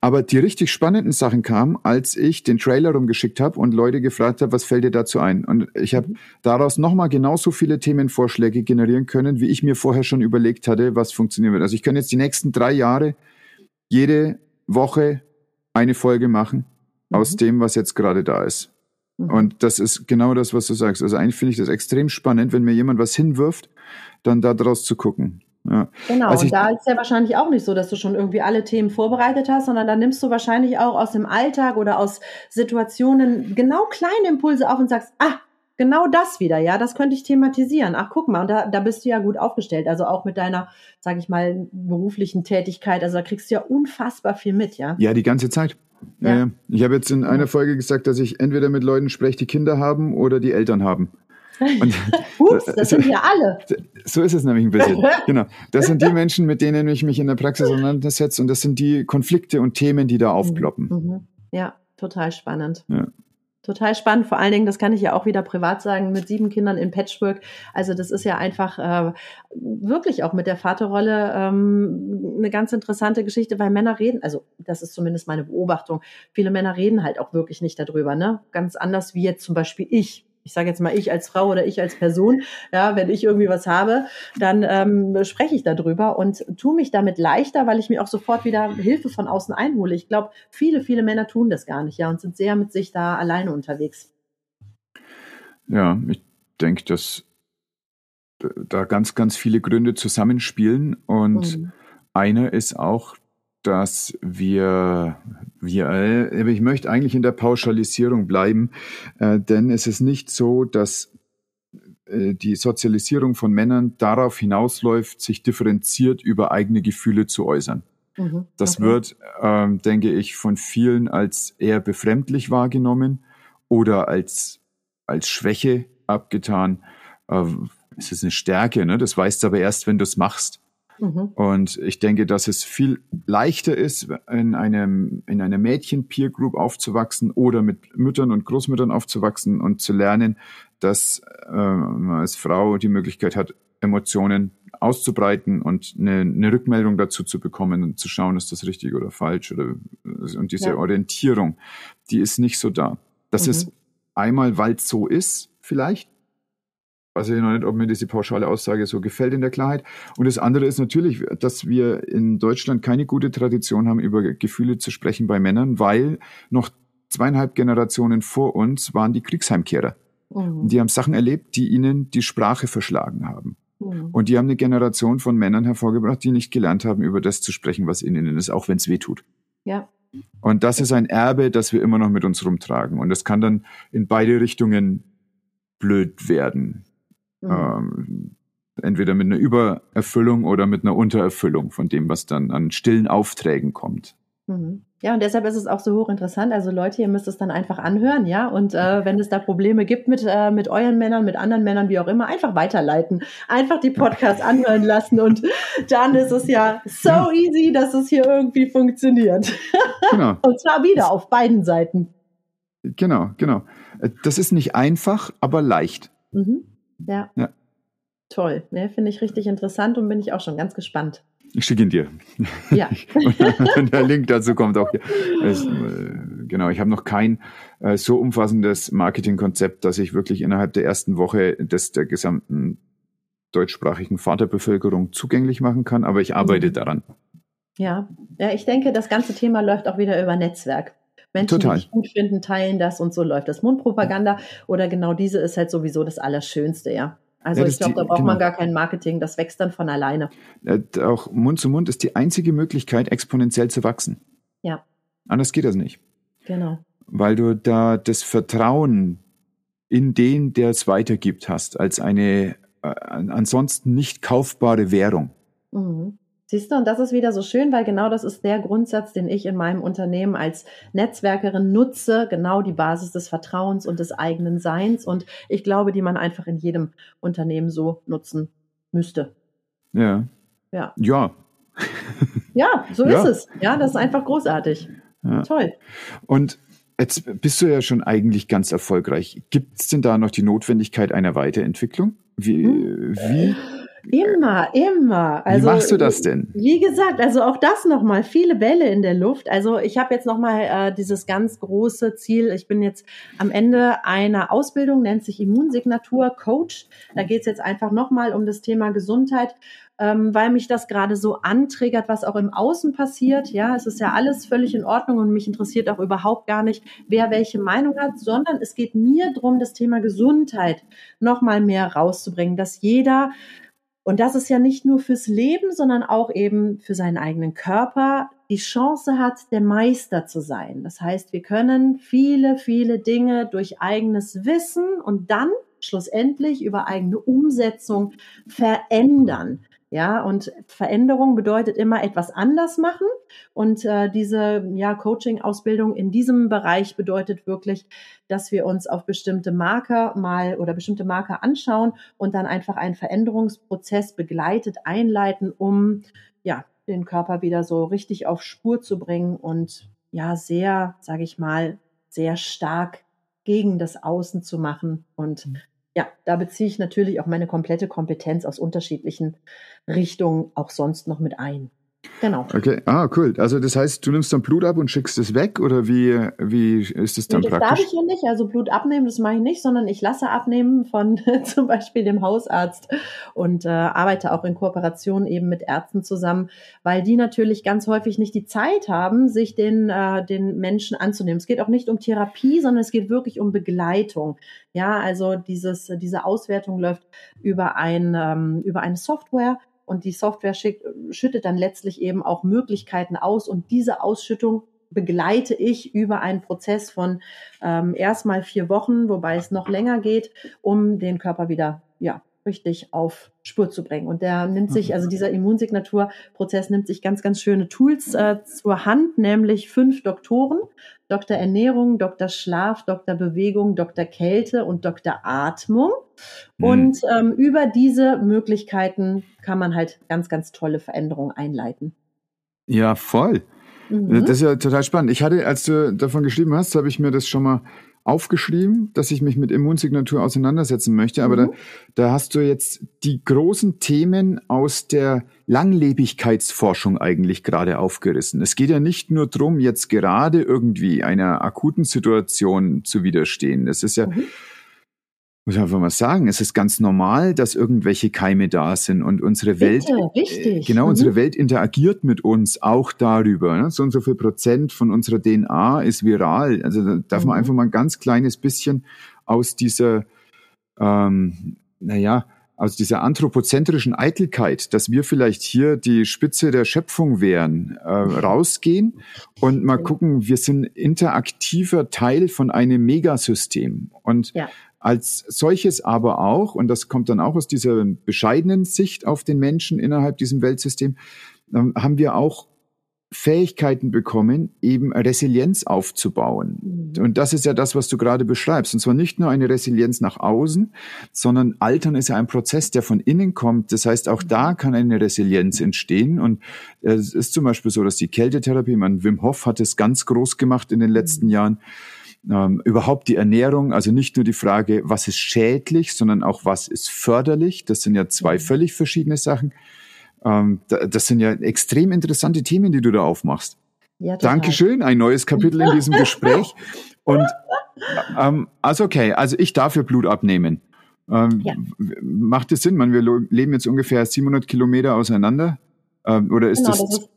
Aber die richtig spannenden Sachen kamen, als ich den Trailer rumgeschickt habe und Leute gefragt habe, was fällt dir dazu ein? Und ich habe daraus nochmal genauso viele Themenvorschläge generieren können, wie ich mir vorher schon überlegt hatte, was funktionieren wird. Also ich kann jetzt die nächsten drei Jahre jede Woche eine Folge machen aus Mhm. dem, was jetzt gerade da ist. Mhm. Und das ist genau das, was du sagst. Also eigentlich finde ich das extrem spannend, wenn mir jemand was hinwirft, dann da draus zu gucken. Ja. Genau, Also und ich- da ist ja wahrscheinlich auch nicht so, dass du schon irgendwie alle Themen vorbereitet hast, sondern da nimmst du wahrscheinlich auch aus dem Alltag oder aus Situationen genau kleine Impulse auf und sagst, ah, genau das wieder, ja, das könnte ich thematisieren. Ach, guck mal, und da, da bist du ja gut aufgestellt. Also auch mit deiner, sag ich mal, beruflichen Tätigkeit. Also da kriegst du ja unfassbar viel mit, ja. ja, die ganze Zeit. Ja. Ja. Ja. Ich habe jetzt in einer Folge gesagt, dass ich entweder mit Leuten spreche, die Kinder haben oder die Eltern haben. [laughs] Und Ups, das sind ja alle. so ist es nämlich ein bisschen. [laughs] genau. Das sind die Menschen, mit denen ich mich in der Praxis auseinandersetze und das sind die Konflikte und Themen, die da aufploppen. Mhm. Ja, total spannend. Ja. Total spannend. Vor allen Dingen, das kann ich ja auch wieder privat sagen, mit sieben Kindern in Patchwork. Also das ist ja einfach äh, wirklich auch mit der Vaterrolle ähm, eine ganz interessante Geschichte, weil Männer reden, also das ist zumindest meine Beobachtung, viele Männer reden halt auch wirklich nicht darüber, ne? Ganz anders wie jetzt zum Beispiel ich. Ich sage jetzt mal ich als Frau oder ich als Person, ja, wenn ich irgendwie was habe, dann ähm, spreche ich darüber und tue mich damit leichter, weil ich mir auch sofort wieder Hilfe von außen einhole. Ich glaube, viele, viele Männer tun das gar nicht, ja, und sind sehr mit sich da alleine unterwegs. Ja, ich denke, dass da ganz, ganz viele Gründe zusammenspielen und Mhm. einer ist auch, dass wir, wir, äh, ich möchte eigentlich in der Pauschalisierung bleiben, äh, denn es ist nicht so, dass äh, die Sozialisierung von Männern darauf hinausläuft, sich differenziert über eigene Gefühle zu äußern. Mhm. Das Okay. wird, ähm, denke ich, von vielen als eher befremdlich wahrgenommen oder als, als Schwäche abgetan. Ähm, es ist eine Stärke, ne? das weißt du aber erst, wenn du es machst. Mhm. Und ich denke, dass es viel leichter ist, in einem, in einer Mädchen-Peer-Group aufzuwachsen oder mit Müttern und Großmüttern aufzuwachsen und zu lernen, dass äh, man als Frau die Möglichkeit hat, Emotionen auszubreiten und eine, eine, Rückmeldung dazu zu bekommen und zu schauen, ist das richtig oder falsch oder und diese ja. Orientierung, die ist nicht so da. Das mhm. ist einmal, weil es so ist, vielleicht. Weiß ich noch nicht, ob mir diese pauschale Aussage so gefällt in der Klarheit. Und das andere ist natürlich, dass wir in Deutschland keine gute Tradition haben, über Gefühle zu sprechen bei Männern, weil noch zweieinhalb Generationen vor uns waren die Kriegsheimkehrer. Mhm. Die haben Sachen erlebt, die ihnen die Sprache verschlagen haben. Mhm. Und die haben eine Generation von Männern hervorgebracht, die nicht gelernt haben, über das zu sprechen, was in ihnen ist, auch wenn es weh tut. Ja. Und das ist ein Erbe, das wir immer noch mit uns rumtragen. Und das kann dann in beide Richtungen blöd werden. Mhm. Ähm, entweder mit einer Übererfüllung oder mit einer Untererfüllung von dem, was dann an stillen Aufträgen kommt. Mhm. Ja, und deshalb ist es auch so hochinteressant. Also Leute, ihr müsst es dann einfach anhören, ja. Und äh, wenn es da Probleme gibt mit, äh, mit euren Männern, mit anderen Männern, wie auch immer, einfach weiterleiten. Einfach die Podcasts [laughs] anhören lassen und dann ist es ja so easy, dass es hier irgendwie funktioniert. Genau. [laughs] und zwar wieder auf beiden Seiten. Genau, genau. Das ist nicht einfach, aber leicht. Mhm. Ja. ja. Toll. Ne, Finde ich richtig interessant und bin ich auch schon ganz gespannt. Ich schicke ihn dir. Ja. [laughs] der Link dazu kommt auch hier. Es, äh, genau, ich habe noch kein äh, so umfassendes Marketingkonzept, dass ich wirklich innerhalb der ersten Woche das der gesamten deutschsprachigen Vaterbevölkerung zugänglich machen kann, aber ich arbeite mhm. daran. Ja, ja, ich denke, das ganze Thema läuft auch wieder über Netzwerk. Menschen, Total. die dich gut finden, teilen das und so läuft das. Mundpropaganda oder genau diese ist halt sowieso das Allerschönste, ja. Also ja, ich glaube, da braucht genau. man gar kein Marketing, das wächst dann von alleine. Auch Mund zu Mund ist die einzige Möglichkeit, exponentiell zu wachsen. Ja. Anders geht das nicht. Genau. Weil du da das Vertrauen in den, der es weitergibt, hast, als eine äh, ansonsten nicht kaufbare Währung. Mhm. Siehst du, und das ist wieder so schön, weil genau das ist der Grundsatz, den ich in meinem Unternehmen als Netzwerkerin nutze, genau die Basis des Vertrauens und des eigenen Seins. Und ich glaube, die man einfach in jedem Unternehmen so nutzen müsste. Ja. Ja. Ja. [laughs] ja, so ja. ist es. Ja, das ist einfach großartig. Ja. Toll. Und jetzt bist du ja schon eigentlich ganz erfolgreich. Gibt es denn da noch die Notwendigkeit einer Weiterentwicklung? Wie, hm. wie Immer, immer. Also, wie machst du das denn? Wie gesagt, also auch das nochmal, viele Bälle in der Luft. Also ich habe jetzt nochmal äh, dieses ganz große Ziel. Ich bin jetzt am Ende einer Ausbildung, nennt sich Immunsignatur Coach. Da geht es jetzt einfach nochmal um das Thema Gesundheit. Ähm, weil mich das gerade so anträgert, was auch im Außen passiert. Ja, es ist ja alles völlig in Ordnung und mich interessiert auch überhaupt gar nicht, wer welche Meinung hat, sondern es geht mir darum, das Thema Gesundheit nochmal mehr rauszubringen, dass jeder und das ist ja nicht nur fürs Leben, sondern auch eben für seinen eigenen Körper die Chance hat, der Meister zu sein. Das heißt, wir können viele, viele Dinge durch eigenes Wissen und dann schlussendlich über eigene Umsetzung verändern. Ja, und Veränderung bedeutet immer etwas anders machen. Und äh, diese ja, Coaching-Ausbildung in diesem Bereich bedeutet wirklich, dass wir uns auf bestimmte Marker mal oder bestimmte Marker anschauen und dann einfach einen Veränderungsprozess begleitet einleiten, um ja den Körper wieder so richtig auf Spur zu bringen und ja sehr, sage ich mal, sehr stark gegen das Außen zu machen und mhm. Ja, da beziehe ich natürlich auch meine komplette Kompetenz aus unterschiedlichen Richtungen auch sonst noch mit ein. Genau. Okay, ah, cool. Also das heißt, du nimmst dann Blut ab und schickst es weg oder wie, wie ist es dann nee, das praktisch? Das darf ich ja nicht. Also Blut abnehmen, das mache ich nicht, sondern ich lasse abnehmen von [laughs] zum Beispiel dem Hausarzt und äh, arbeite auch in Kooperation eben mit Ärzten zusammen, weil die natürlich ganz häufig nicht die Zeit haben, sich den, äh, den Menschen anzunehmen. Es geht auch nicht um Therapie, sondern es geht wirklich um Begleitung. Ja, also dieses, diese Auswertung läuft über ein, ähm, über eine Software und die Software schickt, schüttet dann letztlich eben auch Möglichkeiten aus. Und diese Ausschüttung begleite ich über einen Prozess von ähm, erstmal vier Wochen, wobei es noch länger geht, um den Körper wieder ja richtig auf Spur zu bringen. Und der nimmt sich, also dieser Immunsignaturprozess nimmt sich ganz, ganz schöne Tools äh, zur Hand, nämlich fünf Doktoren, Dr. Ernährung, Dr. Schlaf, Dr. Bewegung, Dr. Kälte und Dr. Atmung. Mhm. Und ähm, über diese Möglichkeiten kann man halt ganz, ganz tolle Veränderungen einleiten. Ja, voll. Mhm. Das ist ja total spannend. Ich hatte, als du davon geschrieben hast, habe ich mir das schon mal aufgeschrieben, dass ich mich mit Immunsignatur auseinandersetzen möchte, aber mhm. da, da hast du jetzt die großen Themen aus der Langlebigkeitsforschung eigentlich gerade aufgerissen. Es geht ja nicht nur drum, jetzt gerade irgendwie einer akuten Situation zu widerstehen. Es ist ja, mhm muss ich einfach mal sagen, es ist ganz normal, dass irgendwelche Keime da sind und unsere Bitte, Welt, richtig. genau, mhm. unsere Welt interagiert mit uns auch darüber. Ne? So und so viel Prozent von unserer DNA ist viral. Also da darf mhm. man einfach mal ein ganz kleines bisschen aus dieser, ähm, naja, aus dieser anthropozentrischen Eitelkeit, dass wir vielleicht hier die Spitze der Schöpfung wären, äh, rausgehen und mal gucken, wir sind interaktiver Teil von einem Megasystem. Und ja. Als solches aber auch, und das kommt dann auch aus dieser bescheidenen Sicht auf den Menschen innerhalb diesem Weltsystem, ähm, haben wir auch Fähigkeiten bekommen, eben Resilienz aufzubauen. Mhm. Und das ist ja das, was du gerade beschreibst. Und zwar nicht nur eine Resilienz nach außen, sondern Altern ist ja ein Prozess, der von innen kommt. Das heißt, auch da mhm. kann eine Resilienz entstehen. Und es ist zum Beispiel so, dass die Kältetherapie, man Wim Hof hat es ganz groß gemacht in den letzten mhm. Jahren, ähm, überhaupt die Ernährung, also nicht nur die Frage, was ist schädlich, sondern auch was ist förderlich. Das sind ja zwei mhm. völlig verschiedene Sachen. Ähm, das sind ja extrem interessante Themen, die du da aufmachst. Ja, Dankeschön, ein neues Kapitel in diesem [laughs] Gespräch. Und ähm, also okay, also ich darf ja Blut abnehmen. Ähm, ja. Macht es Sinn? Man, wir leben jetzt ungefähr 700 Kilometer auseinander. Ähm, oder ist genau, das, das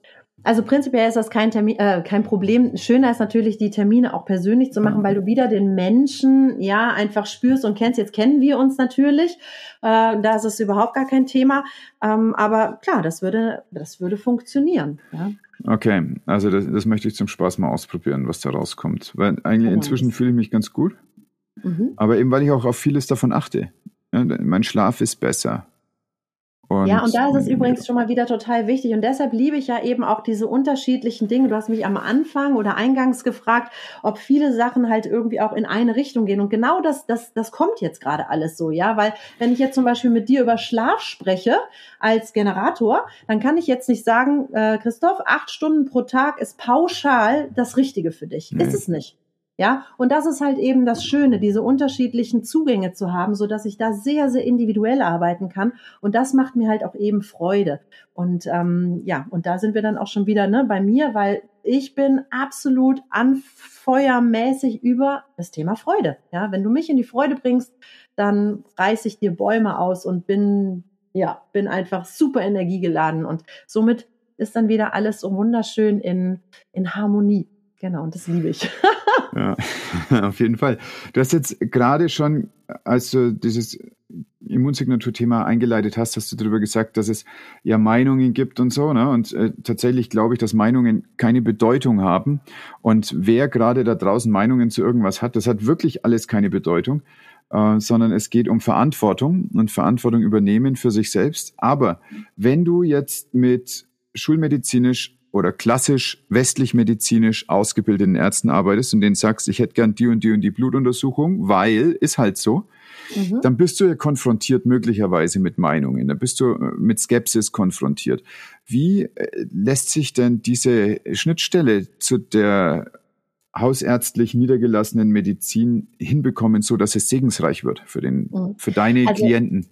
also prinzipiell ist das kein, Termin, äh, kein Problem. Schöner ist natürlich, die Termine auch persönlich zu machen, weil du wieder den Menschen ja einfach spürst und kennst. Jetzt kennen wir uns natürlich, äh, da ist es überhaupt gar kein Thema. Ähm, aber klar, das würde, das würde funktionieren. Ja. Okay, also das, das möchte ich zum Spaß mal ausprobieren, was da rauskommt. Weil eigentlich inzwischen fühle ich mich ganz gut. Mhm. Aber eben weil ich auch auf vieles davon achte. Ja, mein Schlaf ist besser. Und ja, und da ist es übrigens schon mal wieder total wichtig. Und deshalb liebe ich ja eben auch diese unterschiedlichen Dinge. Du hast mich am Anfang oder eingangs gefragt, ob viele Sachen halt irgendwie auch in eine Richtung gehen. Und genau das, das, das kommt jetzt gerade alles so, ja. Weil wenn ich jetzt zum Beispiel mit dir über Schlaf spreche als Generator, dann kann ich jetzt nicht sagen, äh, Christoph, acht Stunden pro Tag ist pauschal das Richtige für dich. Nee. Ist es nicht. Ja, und das ist halt eben das Schöne, diese unterschiedlichen Zugänge zu haben, so dass ich da sehr, sehr individuell arbeiten kann. Und das macht mir halt auch eben Freude. Und ähm, ja, und da sind wir dann auch schon wieder ne, bei mir, weil ich bin absolut anfeuermäßig über das Thema Freude. Ja, wenn du mich in die Freude bringst, dann reiß ich dir Bäume aus und bin ja, bin einfach super energiegeladen und somit ist dann wieder alles so wunderschön in, in Harmonie. Genau, und das liebe ich. [laughs] [laughs] auf jeden Fall. Du hast jetzt gerade schon, als du dieses Immunsignatur-Thema eingeleitet hast, hast du darüber gesagt, dass es ja Meinungen gibt und so. Ne? Und äh, tatsächlich glaube ich, dass Meinungen keine Bedeutung haben. Und wer gerade da draußen Meinungen zu irgendwas hat, das hat wirklich alles keine Bedeutung, äh, sondern es geht um Verantwortung und Verantwortung übernehmen für sich selbst. Aber wenn du jetzt mit schulmedizinisch oder klassisch westlich-medizinisch ausgebildeten Ärzten arbeitest und denen sagst, ich hätte gern die und die und die Blutuntersuchung, weil ist halt so, mhm. dann bist du ja konfrontiert möglicherweise mit Meinungen, dann bist du äh, mit Skepsis konfrontiert. Wie äh, lässt sich denn diese Schnittstelle zu der hausärztlich niedergelassenen Medizin hinbekommen, so dass es segensreich wird für den, mhm. für deine also, Klienten?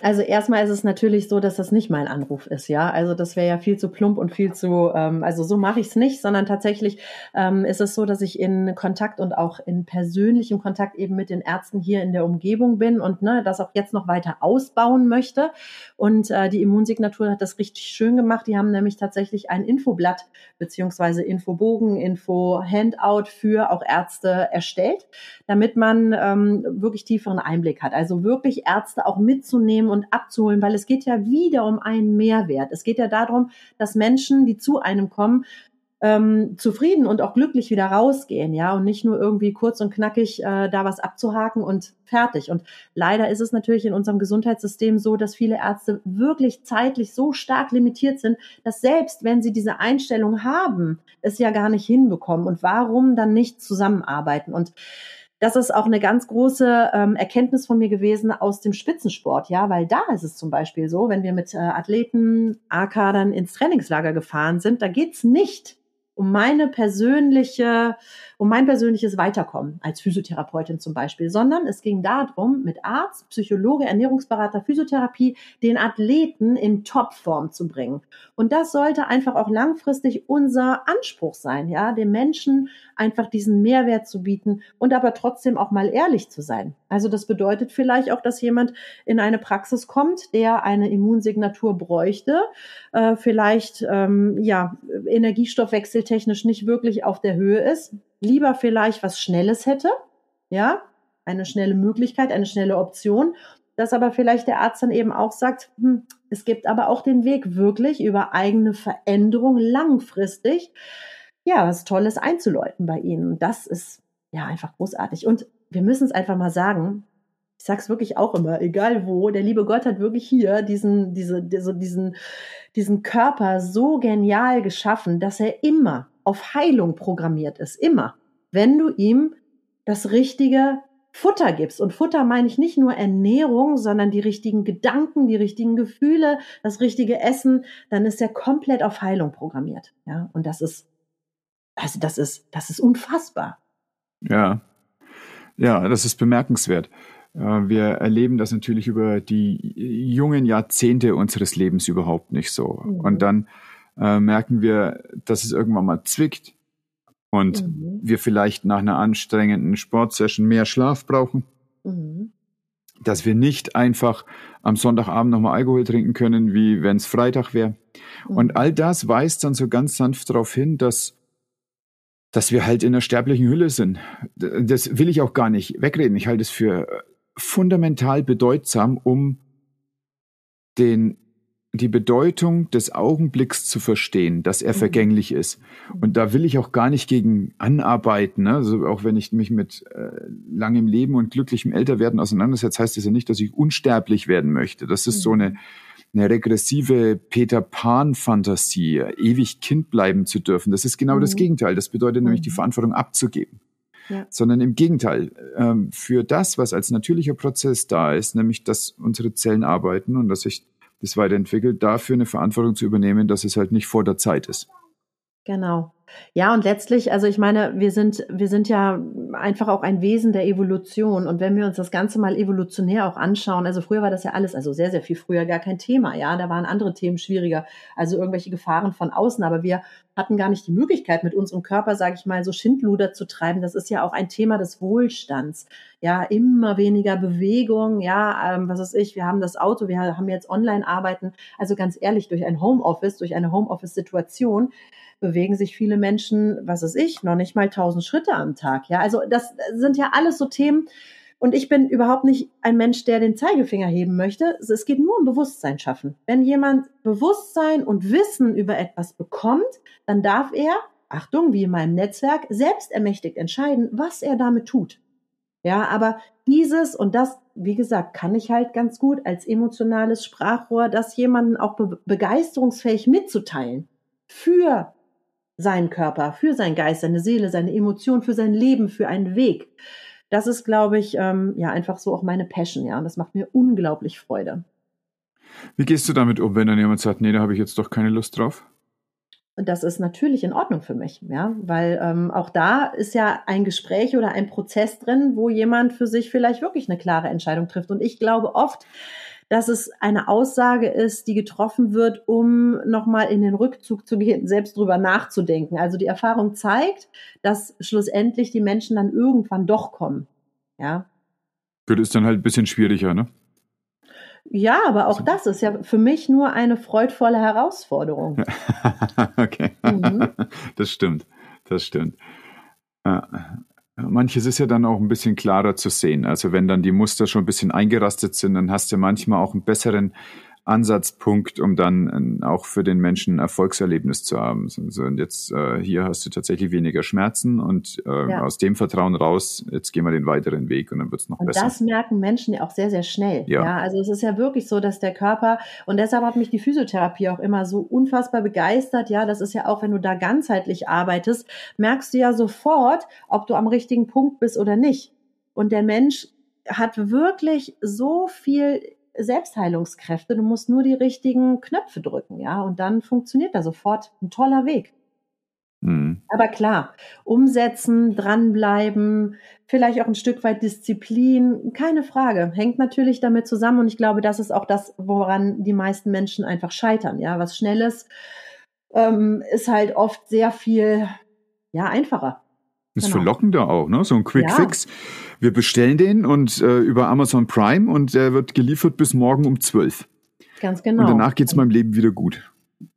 Also erstmal ist es natürlich so, dass das nicht mein Anruf ist, ja. Also das wäre ja viel zu plump und viel zu, ähm, also so mache ich es nicht, sondern tatsächlich ähm, ist es so, dass ich in Kontakt und auch in persönlichem Kontakt eben mit den Ärzten hier in der Umgebung bin und ne, das auch jetzt noch weiter ausbauen möchte. Und äh, die Immunsignatur hat das richtig schön gemacht. Die haben nämlich tatsächlich ein Infoblatt beziehungsweise Infobogen, Info-Handout für auch Ärzte erstellt, damit man ähm, wirklich tieferen Einblick hat. Also wirklich Ärzte auch mitzunehmen und abzuholen, weil es geht ja wieder um einen Mehrwert. Es geht ja darum, dass Menschen, die zu einem kommen, ähm, zufrieden und auch glücklich wieder rausgehen, ja, und nicht nur irgendwie kurz und knackig äh, da was abzuhaken und fertig. Und leider ist es natürlich in unserem Gesundheitssystem so, dass viele Ärzte wirklich zeitlich so stark limitiert sind, dass selbst wenn sie diese Einstellung haben, es ja gar nicht hinbekommen. Und warum dann nicht zusammenarbeiten? Und das ist auch eine ganz große ähm, Erkenntnis von mir gewesen aus dem Spitzensport, ja, weil da ist es zum Beispiel so, wenn wir mit äh, Athleten, A-Kadern ins Trainingslager gefahren sind, da geht's nicht um meine persönliche, um mein persönliches Weiterkommen als Physiotherapeutin zum Beispiel, sondern es ging darum, mit Arzt, Psychologe, Ernährungsberater, Physiotherapie den Athleten in Topform zu bringen. Und das sollte einfach auch langfristig unser Anspruch sein, ja, dem Menschen einfach diesen Mehrwert zu bieten und aber trotzdem auch mal ehrlich zu sein. Also das bedeutet vielleicht auch, dass jemand in eine Praxis kommt, der eine Immunsignatur bräuchte, äh, vielleicht ähm, ja Energiestoffwechsel technisch nicht wirklich auf der Höhe ist, lieber vielleicht was Schnelles hätte, ja, eine schnelle Möglichkeit, eine schnelle Option, dass aber vielleicht der Arzt dann eben auch sagt, hm, es gibt aber auch den Weg wirklich über eigene Veränderung langfristig, ja, was Tolles einzuläuten bei Ihnen. Das ist ja einfach großartig. Und wir müssen es einfach mal sagen, ich sag's wirklich auch immer, egal wo, der liebe Gott hat wirklich hier diesen, diese, diese, diesen, diesen Körper so genial geschaffen, dass er immer auf Heilung programmiert ist. Immer. Wenn du ihm das richtige Futter gibst. Und Futter meine ich nicht nur Ernährung, sondern die richtigen Gedanken, die richtigen Gefühle, das richtige Essen, dann ist er komplett auf Heilung programmiert. Ja, und das ist, also das ist, das ist unfassbar. Ja. Ja, das ist bemerkenswert. Äh, wir erleben das natürlich über die jungen Jahrzehnte unseres Lebens überhaupt nicht so. Mhm. Und dann äh, merken wir, dass es irgendwann mal zwickt und mhm. wir vielleicht nach einer anstrengenden Sportsession mehr Schlaf brauchen. Mhm. Dass wir nicht einfach am Sonntagabend nochmal Alkohol trinken können, wie wenn es Freitag wäre. Und mhm. all das weist dann so ganz sanft darauf hin, dass dass wir halt in einer sterblichen Hülle sind. Das will ich auch gar nicht wegreden. Ich halte es für fundamental bedeutsam, um den, die Bedeutung des Augenblicks zu verstehen, dass er mhm. vergänglich ist. Und da will ich auch gar nicht gegen anarbeiten. Ne? Also auch wenn ich mich mit äh, langem Leben und glücklichem Älterwerden auseinandersetze, heißt das ja nicht, dass ich unsterblich werden möchte. Das ist so eine, mhm. eine regressive Peter Pan-Fantasie, ewig Kind bleiben zu dürfen. Das ist genau mhm. das Gegenteil. Das bedeutet nämlich, die mhm. Verantwortung abzugeben sondern im Gegenteil, ähm, für das, was als natürlicher Prozess da ist, nämlich dass unsere Zellen arbeiten und dass sich das weiterentwickelt, dafür eine Verantwortung zu übernehmen, dass es halt nicht vor der Zeit ist. Genau. Ja, und letztlich, also ich meine, wir sind, wir sind ja einfach auch ein Wesen der Evolution. Und wenn wir uns das Ganze mal evolutionär auch anschauen, also früher war das ja alles, also sehr, sehr viel früher gar kein Thema, ja, da waren andere Themen schwieriger, also irgendwelche Gefahren von außen, aber wir hatten gar nicht die Möglichkeit, mit unserem Körper, sage ich mal, so Schindluder zu treiben. Das ist ja auch ein Thema des Wohlstands. Ja, immer weniger Bewegung, ja, ähm, was weiß ich, wir haben das Auto, wir haben jetzt Online-Arbeiten. Also ganz ehrlich, durch ein Homeoffice, durch eine Homeoffice-Situation, bewegen sich viele Menschen, was weiß ich, noch nicht mal tausend Schritte am Tag. Ja, also das sind ja alles so Themen. Und ich bin überhaupt nicht ein Mensch, der den Zeigefinger heben möchte. Es geht nur um Bewusstsein schaffen. Wenn jemand Bewusstsein und Wissen über etwas bekommt, dann darf er, Achtung, wie in meinem Netzwerk, selbst ermächtigt entscheiden, was er damit tut. Ja, aber dieses und das, wie gesagt, kann ich halt ganz gut als emotionales Sprachrohr, das jemanden auch be begeisterungsfähig mitzuteilen für seinen Körper, für seinen Geist, seine Seele, seine Emotionen, für sein Leben, für einen Weg. Das ist, glaube ich, ähm, ja einfach so auch meine Passion, ja, und das macht mir unglaublich Freude. Wie gehst du damit um, wenn dann jemand sagt, nee, da habe ich jetzt doch keine Lust drauf? Das ist natürlich in Ordnung für mich, ja, weil ähm, auch da ist ja ein Gespräch oder ein Prozess drin, wo jemand für sich vielleicht wirklich eine klare Entscheidung trifft. Und ich glaube oft, dass es eine Aussage ist, die getroffen wird, um nochmal in den Rückzug zu gehen, selbst drüber nachzudenken. Also die Erfahrung zeigt, dass schlussendlich die Menschen dann irgendwann doch kommen. Ja. Gut, ist dann halt ein bisschen schwieriger, ne? Ja, aber auch das ist ja für mich nur eine freudvolle Herausforderung. [laughs] okay. Mhm. Das stimmt. Das stimmt. Manches ist ja dann auch ein bisschen klarer zu sehen. Also wenn dann die Muster schon ein bisschen eingerastet sind, dann hast du manchmal auch einen besseren Ansatzpunkt, um dann äh, auch für den Menschen ein Erfolgserlebnis zu haben. So, und jetzt äh, hier hast du tatsächlich weniger Schmerzen und äh, ja. aus dem Vertrauen raus, jetzt gehen wir den weiteren Weg und dann wird es noch und besser. Das merken Menschen ja auch sehr, sehr schnell. Ja. ja. Also es ist ja wirklich so, dass der Körper, und deshalb hat mich die Physiotherapie auch immer so unfassbar begeistert. Ja, das ist ja auch, wenn du da ganzheitlich arbeitest, merkst du ja sofort, ob du am richtigen Punkt bist oder nicht. Und der Mensch hat wirklich so viel Selbstheilungskräfte. Du musst nur die richtigen Knöpfe drücken, ja, und dann funktioniert da sofort ein toller Weg. Mhm. Aber klar, umsetzen, dranbleiben, vielleicht auch ein Stück weit Disziplin, keine Frage, hängt natürlich damit zusammen und ich glaube, das ist auch das, woran die meisten Menschen einfach scheitern. Ja, was Schnelles ähm, ist halt oft sehr viel ja einfacher. Ist genau. verlockender auch, ne? So ein Quick ja. Fix. Wir bestellen den und äh, über Amazon Prime und der wird geliefert bis morgen um 12. Ganz genau. Und danach geht's meinem Leben wieder gut.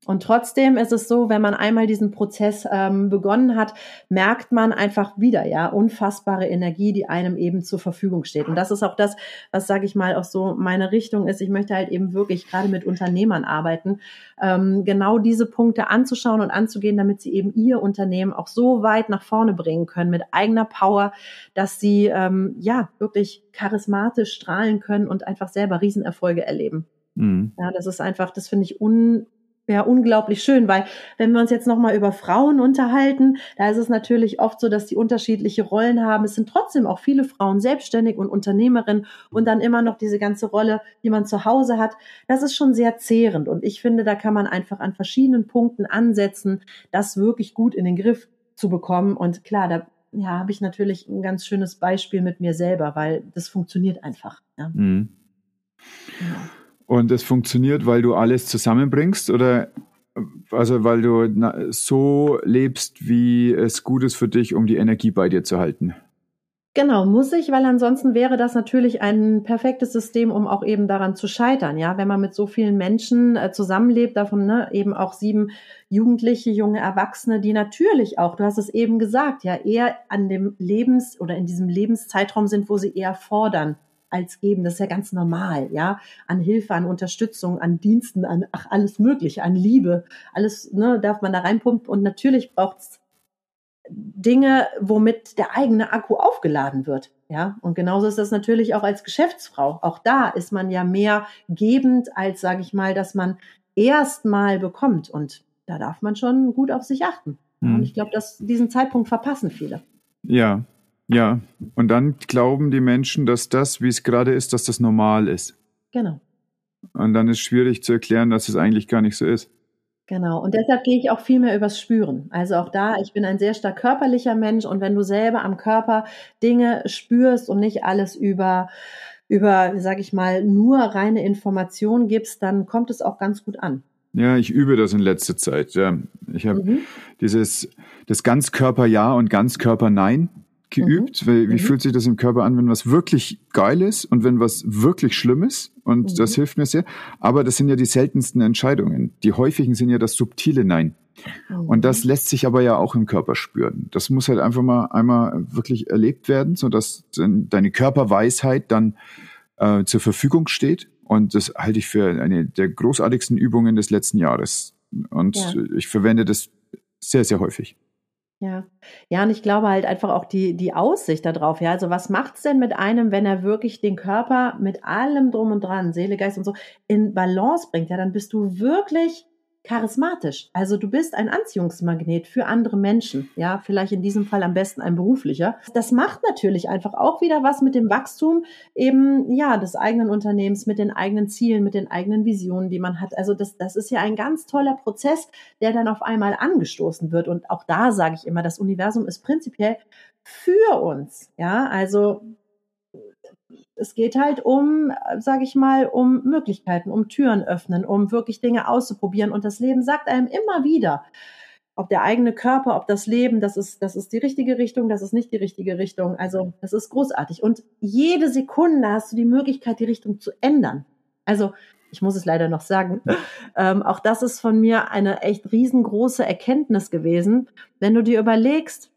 Und trotzdem ist es so, wenn man einmal diesen Prozess ähm, begonnen hat, merkt man einfach wieder, ja, unfassbare Energie, die einem eben zur Verfügung steht. Und das ist auch das, was, sage ich mal, auch so meine Richtung ist. Ich möchte halt eben wirklich gerade mit Unternehmern arbeiten, ähm, genau diese Punkte anzuschauen und anzugehen, damit sie eben ihr Unternehmen auch so weit nach vorne bringen können mit eigener Power, dass sie ähm, ja wirklich charismatisch strahlen können und einfach selber Riesenerfolge erleben. Mhm. Ja, das ist einfach, das finde ich un ja, unglaublich schön, weil wenn wir uns jetzt nochmal über Frauen unterhalten, da ist es natürlich oft so, dass die unterschiedliche Rollen haben. Es sind trotzdem auch viele Frauen selbstständig und Unternehmerin und dann immer noch diese ganze Rolle, die man zu Hause hat. Das ist schon sehr zehrend und ich finde, da kann man einfach an verschiedenen Punkten ansetzen, das wirklich gut in den Griff zu bekommen. Und klar, da ja, habe ich natürlich ein ganz schönes Beispiel mit mir selber, weil das funktioniert einfach. Ja. Mhm. Ja. Und es funktioniert, weil du alles zusammenbringst oder also weil du so lebst, wie es gut ist für dich, um die Energie bei dir zu halten? Genau, muss ich, weil ansonsten wäre das natürlich ein perfektes System, um auch eben daran zu scheitern. Ja, wenn man mit so vielen Menschen äh, zusammenlebt, davon ne, eben auch sieben Jugendliche, junge Erwachsene, die natürlich auch, du hast es eben gesagt, ja, eher an dem Lebens- oder in diesem Lebenszeitraum sind, wo sie eher fordern als geben. Das ist ja ganz normal, ja. An Hilfe, an Unterstützung, an Diensten, an ach, alles Mögliche, an Liebe. Alles ne, darf man da reinpumpen. Und natürlich braucht es Dinge, womit der eigene Akku aufgeladen wird. Ja, und genauso ist das natürlich auch als Geschäftsfrau. Auch da ist man ja mehr gebend, als, sage ich mal, dass man erstmal bekommt. Und da darf man schon gut auf sich achten. Mhm. Und ich glaube, dass diesen Zeitpunkt verpassen viele. Ja, ja, und dann glauben die Menschen, dass das, wie es gerade ist, dass das normal ist. Genau. Und dann ist schwierig zu erklären, dass es eigentlich gar nicht so ist. Genau. Und deshalb gehe ich auch viel mehr übers Spüren. Also auch da, ich bin ein sehr stark körperlicher Mensch und wenn du selber am Körper Dinge spürst und nicht alles über über, sage ich mal, nur reine Information gibst, dann kommt es auch ganz gut an. Ja, ich übe das in letzter Zeit. Ja. Ich habe mhm. dieses das Ganzkörper Ja und Ganzkörper Nein geübt. Mhm. Wie, wie mhm. fühlt sich das im Körper an, wenn was wirklich geil ist und wenn was wirklich schlimm ist? Und mhm. das hilft mir sehr. Aber das sind ja die seltensten Entscheidungen. Die häufigen sind ja das subtile Nein. Und das mhm. lässt sich aber ja auch im Körper spüren. Das muss halt einfach mal einmal wirklich erlebt werden, so dass deine Körperweisheit dann äh, zur Verfügung steht. Und das halte ich für eine der großartigsten Übungen des letzten Jahres. Und ja. ich verwende das sehr, sehr häufig. Ja. Ja, und ich glaube halt einfach auch die, die Aussicht darauf, ja. Also was macht's denn mit einem, wenn er wirklich den Körper mit allem drum und dran, Seele, Geist und so, in Balance bringt? Ja, dann bist du wirklich charismatisch. Also du bist ein Anziehungsmagnet für andere Menschen. Ja, vielleicht in diesem Fall am besten ein beruflicher. Das macht natürlich einfach auch wieder was mit dem Wachstum eben, ja, des eigenen Unternehmens, mit den eigenen Zielen, mit den eigenen Visionen, die man hat. Also das, das ist ja ein ganz toller Prozess, der dann auf einmal angestoßen wird. Und auch da sage ich immer, das Universum ist prinzipiell für uns. Ja, also es geht halt um, sage ich mal, um Möglichkeiten, um Türen öffnen, um wirklich Dinge auszuprobieren. Und das Leben sagt einem immer wieder, ob der eigene Körper, ob das Leben, das ist, das ist die richtige Richtung, das ist nicht die richtige Richtung. Also das ist großartig. Und jede Sekunde hast du die Möglichkeit, die Richtung zu ändern. Also ich muss es leider noch sagen, ähm, auch das ist von mir eine echt riesengroße Erkenntnis gewesen. Wenn du dir überlegst,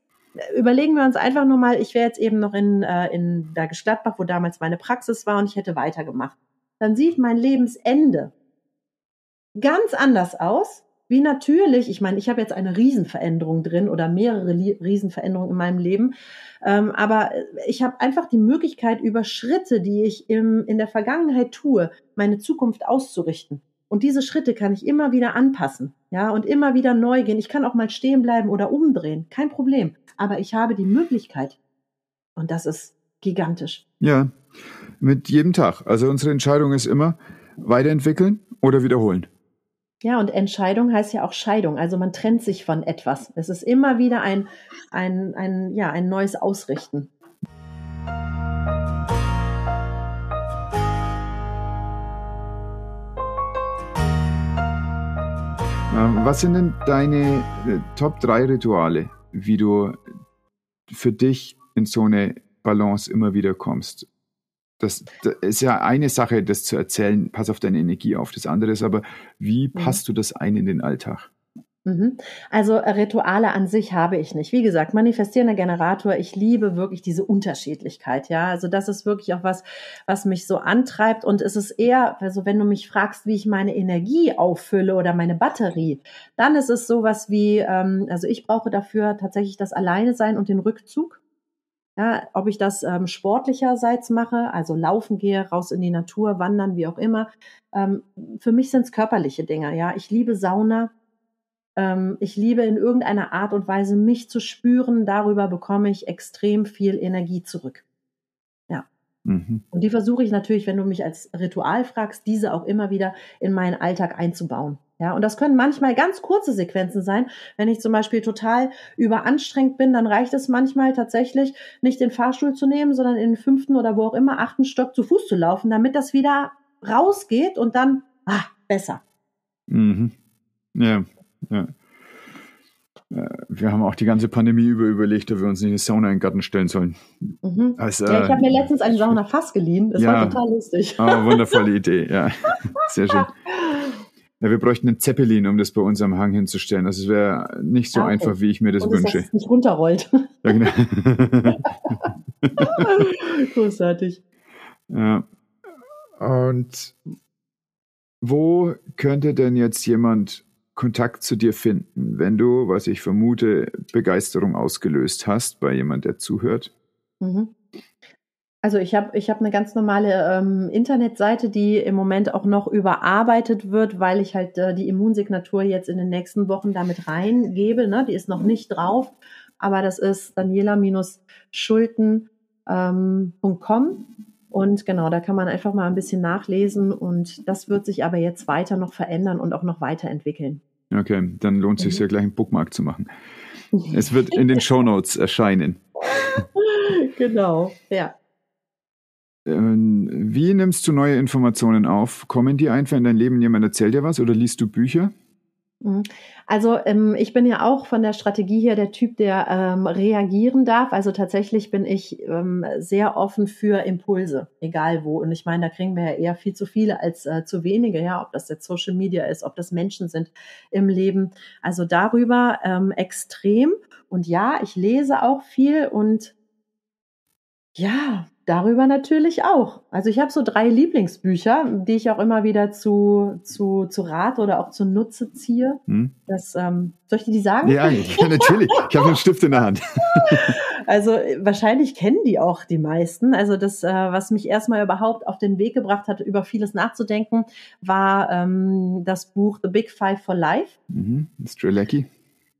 überlegen wir uns einfach nur mal, ich wäre jetzt eben noch in, äh, in Bergisch Gladbach, wo damals meine Praxis war und ich hätte weitergemacht. Dann sieht mein Lebensende ganz anders aus, wie natürlich, ich meine, ich habe jetzt eine Riesenveränderung drin oder mehrere Riesenveränderungen in meinem Leben, ähm, aber ich habe einfach die Möglichkeit, über Schritte, die ich im, in der Vergangenheit tue, meine Zukunft auszurichten. Und diese Schritte kann ich immer wieder anpassen, ja, und immer wieder neu gehen. Ich kann auch mal stehen bleiben oder umdrehen, kein Problem aber ich habe die Möglichkeit. Und das ist gigantisch. Ja, mit jedem Tag. Also unsere Entscheidung ist immer weiterentwickeln oder wiederholen. Ja, und Entscheidung heißt ja auch Scheidung. Also man trennt sich von etwas. Es ist immer wieder ein, ein, ein, ja, ein neues Ausrichten. Was sind denn deine äh, Top 3 Rituale, wie du für dich in so eine Balance immer wieder kommst? Das, das, ist ja eine Sache, das zu erzählen, pass auf deine Energie auf. Das andere ist aber, wie mhm. passt du das ein in den Alltag? Mhm. Also äh, Rituale an sich habe ich nicht. Wie gesagt, manifestierender Generator, ich liebe wirklich diese Unterschiedlichkeit, ja. Also das ist wirklich auch was, was mich so antreibt und es ist eher, also wenn du mich fragst, wie ich meine Energie auffülle oder meine Batterie, dann ist es sowas wie, ähm, also ich brauche dafür tatsächlich das Alleine sein und den Rückzug. Ja, ob ich das ähm, sportlicherseits mache, also laufen gehe, raus in die Natur, wandern, wie auch immer. Ähm, für mich sind es körperliche Dinge. Ja, ich liebe Sauna. Ähm, ich liebe in irgendeiner Art und Weise mich zu spüren. Darüber bekomme ich extrem viel Energie zurück. Ja. Mhm. Und die versuche ich natürlich, wenn du mich als Ritual fragst, diese auch immer wieder in meinen Alltag einzubauen. Ja, und das können manchmal ganz kurze Sequenzen sein. Wenn ich zum Beispiel total überanstrengt bin, dann reicht es manchmal tatsächlich, nicht den Fahrstuhl zu nehmen, sondern in den fünften oder wo auch immer, achten Stock zu Fuß zu laufen, damit das wieder rausgeht und dann, ah, besser. Mhm. Ja, ja. Wir haben auch die ganze Pandemie über überlegt, ob wir uns nicht eine Sauna in den Garten stellen sollen. Mhm. Also, ja, ich habe mir äh, letztens eine Sauna fast geliehen. Das ja, war total lustig. Oh, wundervolle Idee, ja. [laughs] Sehr schön. Ja, wir bräuchten einen Zeppelin, um das bei uns am Hang hinzustellen. Also es wäre nicht so ah, okay. einfach, wie ich mir das Und wünsche. Dass es nicht runterrollt. Ja, genau. [laughs] Großartig. Ja. Und wo könnte denn jetzt jemand Kontakt zu dir finden, wenn du, was ich vermute, Begeisterung ausgelöst hast bei jemand, der zuhört? Mhm. Also ich habe ich hab eine ganz normale ähm, Internetseite, die im Moment auch noch überarbeitet wird, weil ich halt äh, die Immunsignatur jetzt in den nächsten Wochen damit reingebe. Ne? Die ist noch nicht drauf, aber das ist daniela-schulten.com. Ähm, und genau, da kann man einfach mal ein bisschen nachlesen und das wird sich aber jetzt weiter noch verändern und auch noch weiterentwickeln. Okay, dann lohnt es sich ja gleich einen Bookmark zu machen. [laughs] Es wird in den Show Notes erscheinen. [laughs] genau, ja. Ähm, wie nimmst du neue Informationen auf? Kommen die einfach in dein Leben? Jemand erzählt dir was oder liest du Bücher? Mhm. Also ähm, ich bin ja auch von der Strategie her der Typ, der ähm, reagieren darf. Also tatsächlich bin ich ähm, sehr offen für Impulse, egal wo. Und ich meine, da kriegen wir ja eher viel zu viele als äh, zu wenige, ja, ob das jetzt Social Media ist, ob das Menschen sind im Leben. Also darüber ähm, extrem. Und ja, ich lese auch viel und ja, darüber natürlich auch. Also ich habe so drei Lieblingsbücher, die ich auch immer wieder zu, zu, zu Rat oder auch zu Nutze ziehe. Hm. Das, ähm, soll ich dir die sagen? Ja, ja natürlich. Ich habe einen Stift in der Hand. [laughs] also wahrscheinlich kennen die auch die meisten. Also das, äh, was mich erstmal überhaupt auf den Weg gebracht hat, über vieles nachzudenken, war ähm, das Buch The Big Five for Life. Mhm. Strelecki.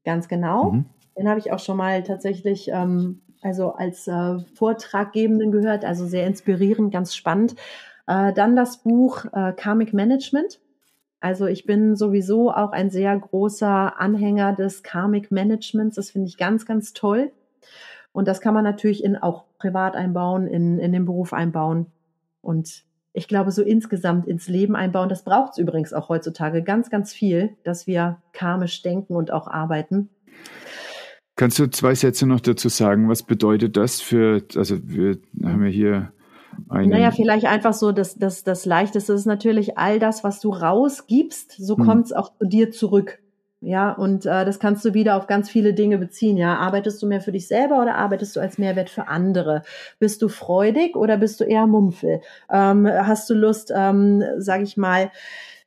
Ganz genau. Mhm. Den habe ich auch schon mal tatsächlich ähm, also als äh, Vortraggebenden gehört, also sehr inspirierend, ganz spannend. Äh, dann das Buch äh, Karmic Management. Also ich bin sowieso auch ein sehr großer Anhänger des Karmic Managements. Das finde ich ganz, ganz toll. Und das kann man natürlich in auch privat einbauen, in, in den Beruf einbauen. Und ich glaube, so insgesamt ins Leben einbauen. Das braucht es übrigens auch heutzutage ganz, ganz viel, dass wir karmisch denken und auch arbeiten. Kannst du zwei Sätze noch dazu sagen? Was bedeutet das für, also wir haben ja hier einen. Naja, vielleicht einfach so, das, das, das Leichteste ist natürlich all das, was du rausgibst, so hm. kommt es auch zu dir zurück. Ja, und äh, das kannst du wieder auf ganz viele Dinge beziehen. Ja, arbeitest du mehr für dich selber oder arbeitest du als Mehrwert für andere? Bist du freudig oder bist du eher Mumpfel? Ähm, hast du Lust, ähm, sag ich mal,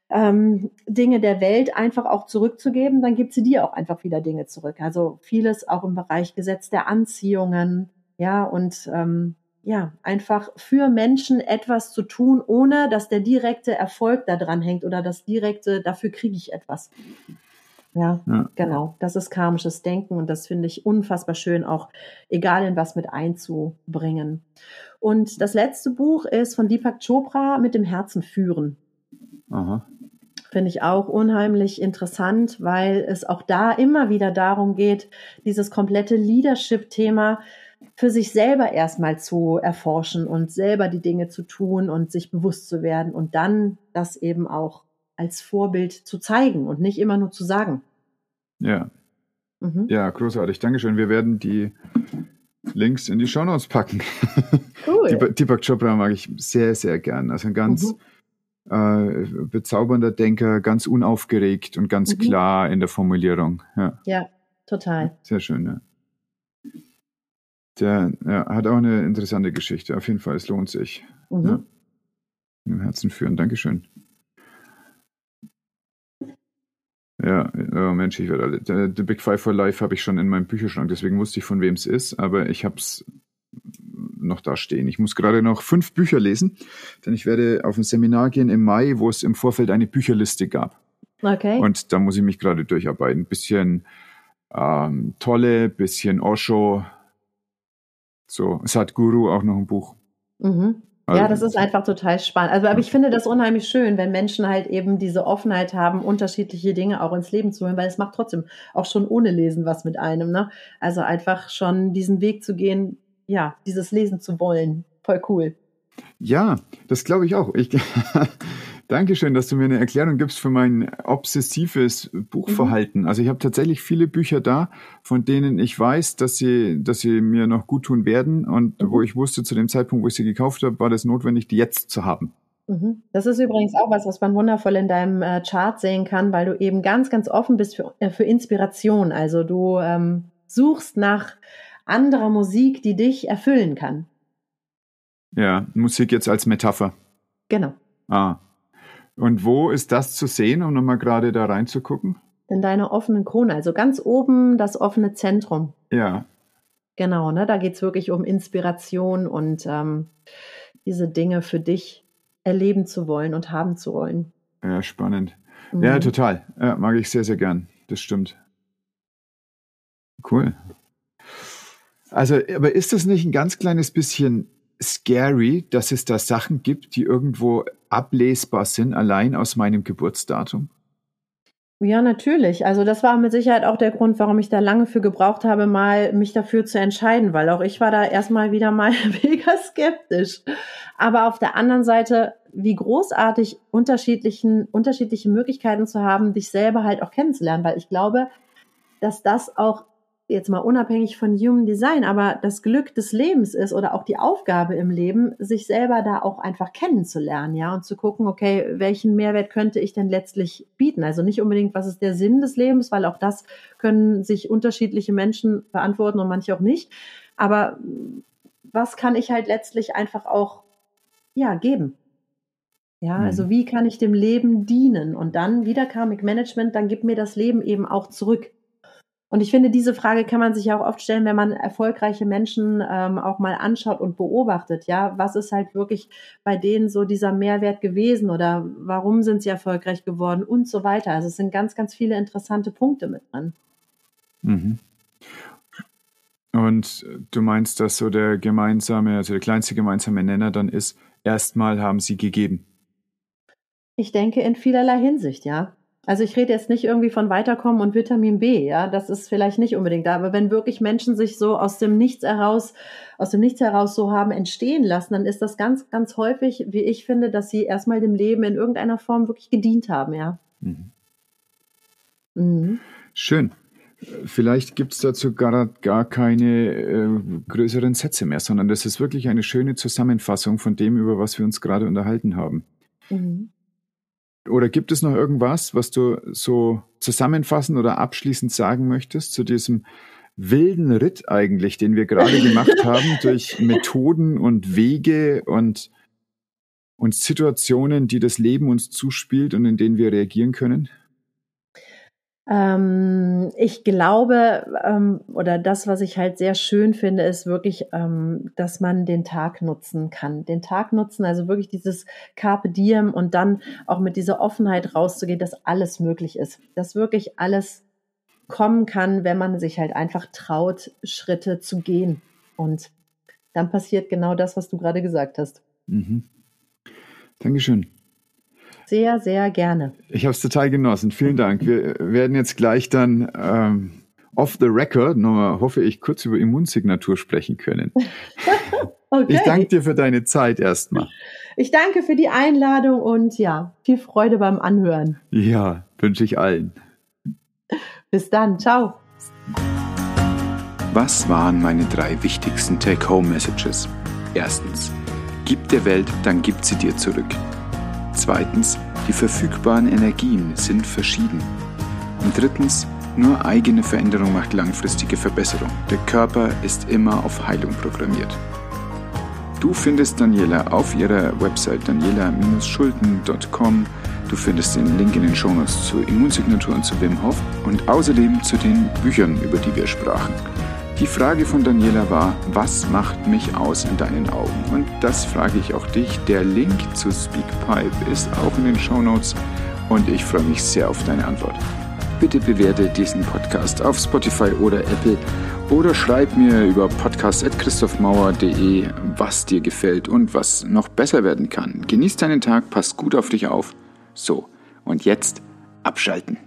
ähm, Dinge der Welt einfach auch zurückzugeben, dann gibt sie dir auch einfach wieder Dinge zurück. Also vieles auch im Bereich Gesetz der Anziehungen, ja, und ähm, ja, einfach für Menschen etwas zu tun, ohne dass der direkte Erfolg da dran hängt oder das direkte, dafür kriege ich etwas. Ja, ja, genau. Das ist karmisches Denken und das finde ich unfassbar schön, auch egal in was mit einzubringen. Und das letzte Buch ist von Deepak Chopra mit dem Herzen führen. Aha. Finde ich auch unheimlich interessant, weil es auch da immer wieder darum geht, dieses komplette Leadership-Thema für sich selber erstmal zu erforschen und selber die Dinge zu tun und sich bewusst zu werden und dann das eben auch als Vorbild zu zeigen und nicht immer nur zu sagen. Ja. Mhm. Ja, großartig. Dankeschön. Wir werden die Links in die Shownotes packen. Cool. [laughs] Deepak Chopra mag ich sehr, sehr gern. Also ein ganz mhm. Äh, bezaubernder Denker, ganz unaufgeregt und ganz mhm. klar in der Formulierung. Ja, ja total. Sehr schön, ja. Der ja, hat auch eine interessante Geschichte. Auf jeden Fall, es lohnt sich. Mhm. Ja. Im Herzen führen. Dankeschön. Ja, oh Mensch, ich werde alle. The Big Five for Life habe ich schon in meinem Bücherschrank, deswegen wusste ich, von wem es ist, aber ich habe es noch da stehen. Ich muss gerade noch fünf Bücher lesen, denn ich werde auf ein Seminar gehen im Mai, wo es im Vorfeld eine Bücherliste gab. Okay. Und da muss ich mich gerade durcharbeiten. Bisschen ähm, Tolle, bisschen Osho. So, Sadhguru auch noch ein Buch. Mhm. Also, ja, das ist einfach total spannend. Also, aber ich finde das unheimlich schön, wenn Menschen halt eben diese Offenheit haben, unterschiedliche Dinge auch ins Leben zu holen, weil es macht trotzdem auch schon ohne Lesen was mit einem. Ne? Also einfach schon diesen Weg zu gehen, ja, dieses Lesen zu wollen. Voll cool. Ja, das glaube ich auch. Ich, [laughs] Dankeschön, dass du mir eine Erklärung gibst für mein obsessives Buchverhalten. Mhm. Also ich habe tatsächlich viele Bücher da, von denen ich weiß, dass sie, dass sie mir noch gut tun werden und mhm. wo ich wusste, zu dem Zeitpunkt, wo ich sie gekauft habe, war das notwendig, die jetzt zu haben. Mhm. Das ist übrigens auch was, was man wundervoll in deinem äh, Chart sehen kann, weil du eben ganz, ganz offen bist für, äh, für Inspiration. Also du ähm, suchst nach anderer Musik, die dich erfüllen kann. Ja, Musik jetzt als Metapher. Genau. Ah, und wo ist das zu sehen, um nochmal gerade da reinzugucken? In deiner offenen Krone, also ganz oben das offene Zentrum. Ja. Genau, ne? Da geht es wirklich um Inspiration und ähm, diese Dinge für dich erleben zu wollen und haben zu wollen. Ja, spannend. Mhm. Ja, total. Ja, mag ich sehr, sehr gern. Das stimmt. Cool. Also, aber ist das nicht ein ganz kleines bisschen scary, dass es da Sachen gibt, die irgendwo ablesbar sind, allein aus meinem Geburtsdatum? Ja, natürlich. Also das war mit Sicherheit auch der Grund, warum ich da lange für gebraucht habe, mal mich dafür zu entscheiden, weil auch ich war da erstmal wieder mal [laughs] mega skeptisch. Aber auf der anderen Seite, wie großartig unterschiedlichen, unterschiedliche Möglichkeiten zu haben, dich selber halt auch kennenzulernen, weil ich glaube, dass das auch jetzt mal unabhängig von Human Design, aber das Glück des Lebens ist oder auch die Aufgabe im Leben, sich selber da auch einfach kennenzulernen, ja, und zu gucken, okay, welchen Mehrwert könnte ich denn letztlich bieten? Also nicht unbedingt, was ist der Sinn des Lebens, weil auch das können sich unterschiedliche Menschen beantworten und manche auch nicht. Aber was kann ich halt letztlich einfach auch, ja, geben? Ja, also mhm. wie kann ich dem Leben dienen? Und dann wieder Karmic Management, dann gibt mir das Leben eben auch zurück. Und ich finde, diese Frage kann man sich ja auch oft stellen, wenn man erfolgreiche Menschen ähm, auch mal anschaut und beobachtet. Ja, was ist halt wirklich bei denen so dieser Mehrwert gewesen oder warum sind sie erfolgreich geworden und so weiter. Also es sind ganz, ganz viele interessante Punkte mit drin. Mhm. Und du meinst, dass so der gemeinsame, also der kleinste gemeinsame Nenner dann ist, erstmal haben sie gegeben? Ich denke in vielerlei Hinsicht, ja. Also ich rede jetzt nicht irgendwie von Weiterkommen und Vitamin B, ja, das ist vielleicht nicht unbedingt da, aber wenn wirklich Menschen sich so aus dem Nichts heraus, aus dem Nichts heraus so haben entstehen lassen, dann ist das ganz, ganz häufig, wie ich finde, dass sie erstmal dem Leben in irgendeiner Form wirklich gedient haben, ja. Mhm. Mhm. Schön. Vielleicht gibt es dazu gar, gar keine äh, größeren Sätze mehr, sondern das ist wirklich eine schöne Zusammenfassung von dem, über was wir uns gerade unterhalten haben. Mhm. Oder gibt es noch irgendwas, was du so zusammenfassend oder abschließend sagen möchtest zu diesem wilden Ritt eigentlich, den wir gerade gemacht [laughs] haben, durch Methoden und Wege und, und Situationen, die das Leben uns zuspielt und in denen wir reagieren können? Ähm, ich glaube, ähm, oder das, was ich halt sehr schön finde, ist wirklich, ähm, dass man den Tag nutzen kann. Den Tag nutzen, also wirklich dieses Carpe Diem und dann auch mit dieser Offenheit rauszugehen, dass alles möglich ist. Dass wirklich alles kommen kann, wenn man sich halt einfach traut, Schritte zu gehen. Und dann passiert genau das, was du gerade gesagt hast. Mhm. Dankeschön. Sehr, sehr gerne. Ich habe es total genossen. Vielen Dank. Wir werden jetzt gleich dann ähm, off the record, nochmal hoffe ich, kurz über Immunsignatur sprechen können. [laughs] okay. Ich danke dir für deine Zeit erstmal. Ich danke für die Einladung und ja, viel Freude beim Anhören. Ja, wünsche ich allen. Bis dann, ciao. Was waren meine drei wichtigsten Take-Home-Messages? Erstens, gib der Welt, dann gibt sie dir zurück. Zweitens, die verfügbaren Energien sind verschieden. Und drittens, nur eigene Veränderung macht langfristige Verbesserung. Der Körper ist immer auf Heilung programmiert. Du findest Daniela auf ihrer Website daniela-schulten.com. Du findest den Link in den Shownotes zur Immunsignatur und zu Wim Hof und außerdem zu den Büchern, über die wir sprachen. Die Frage von Daniela war, was macht mich aus in deinen Augen? Und das frage ich auch dich. Der Link zu Speakpipe ist auch in den Shownotes und ich freue mich sehr auf deine Antwort bitte bewerte diesen Podcast auf Spotify oder Apple oder schreib mir über podcast.christophmauer.de, was dir gefällt und was noch besser werden kann. Genieß deinen Tag, pass gut auf dich auf. So, und jetzt abschalten.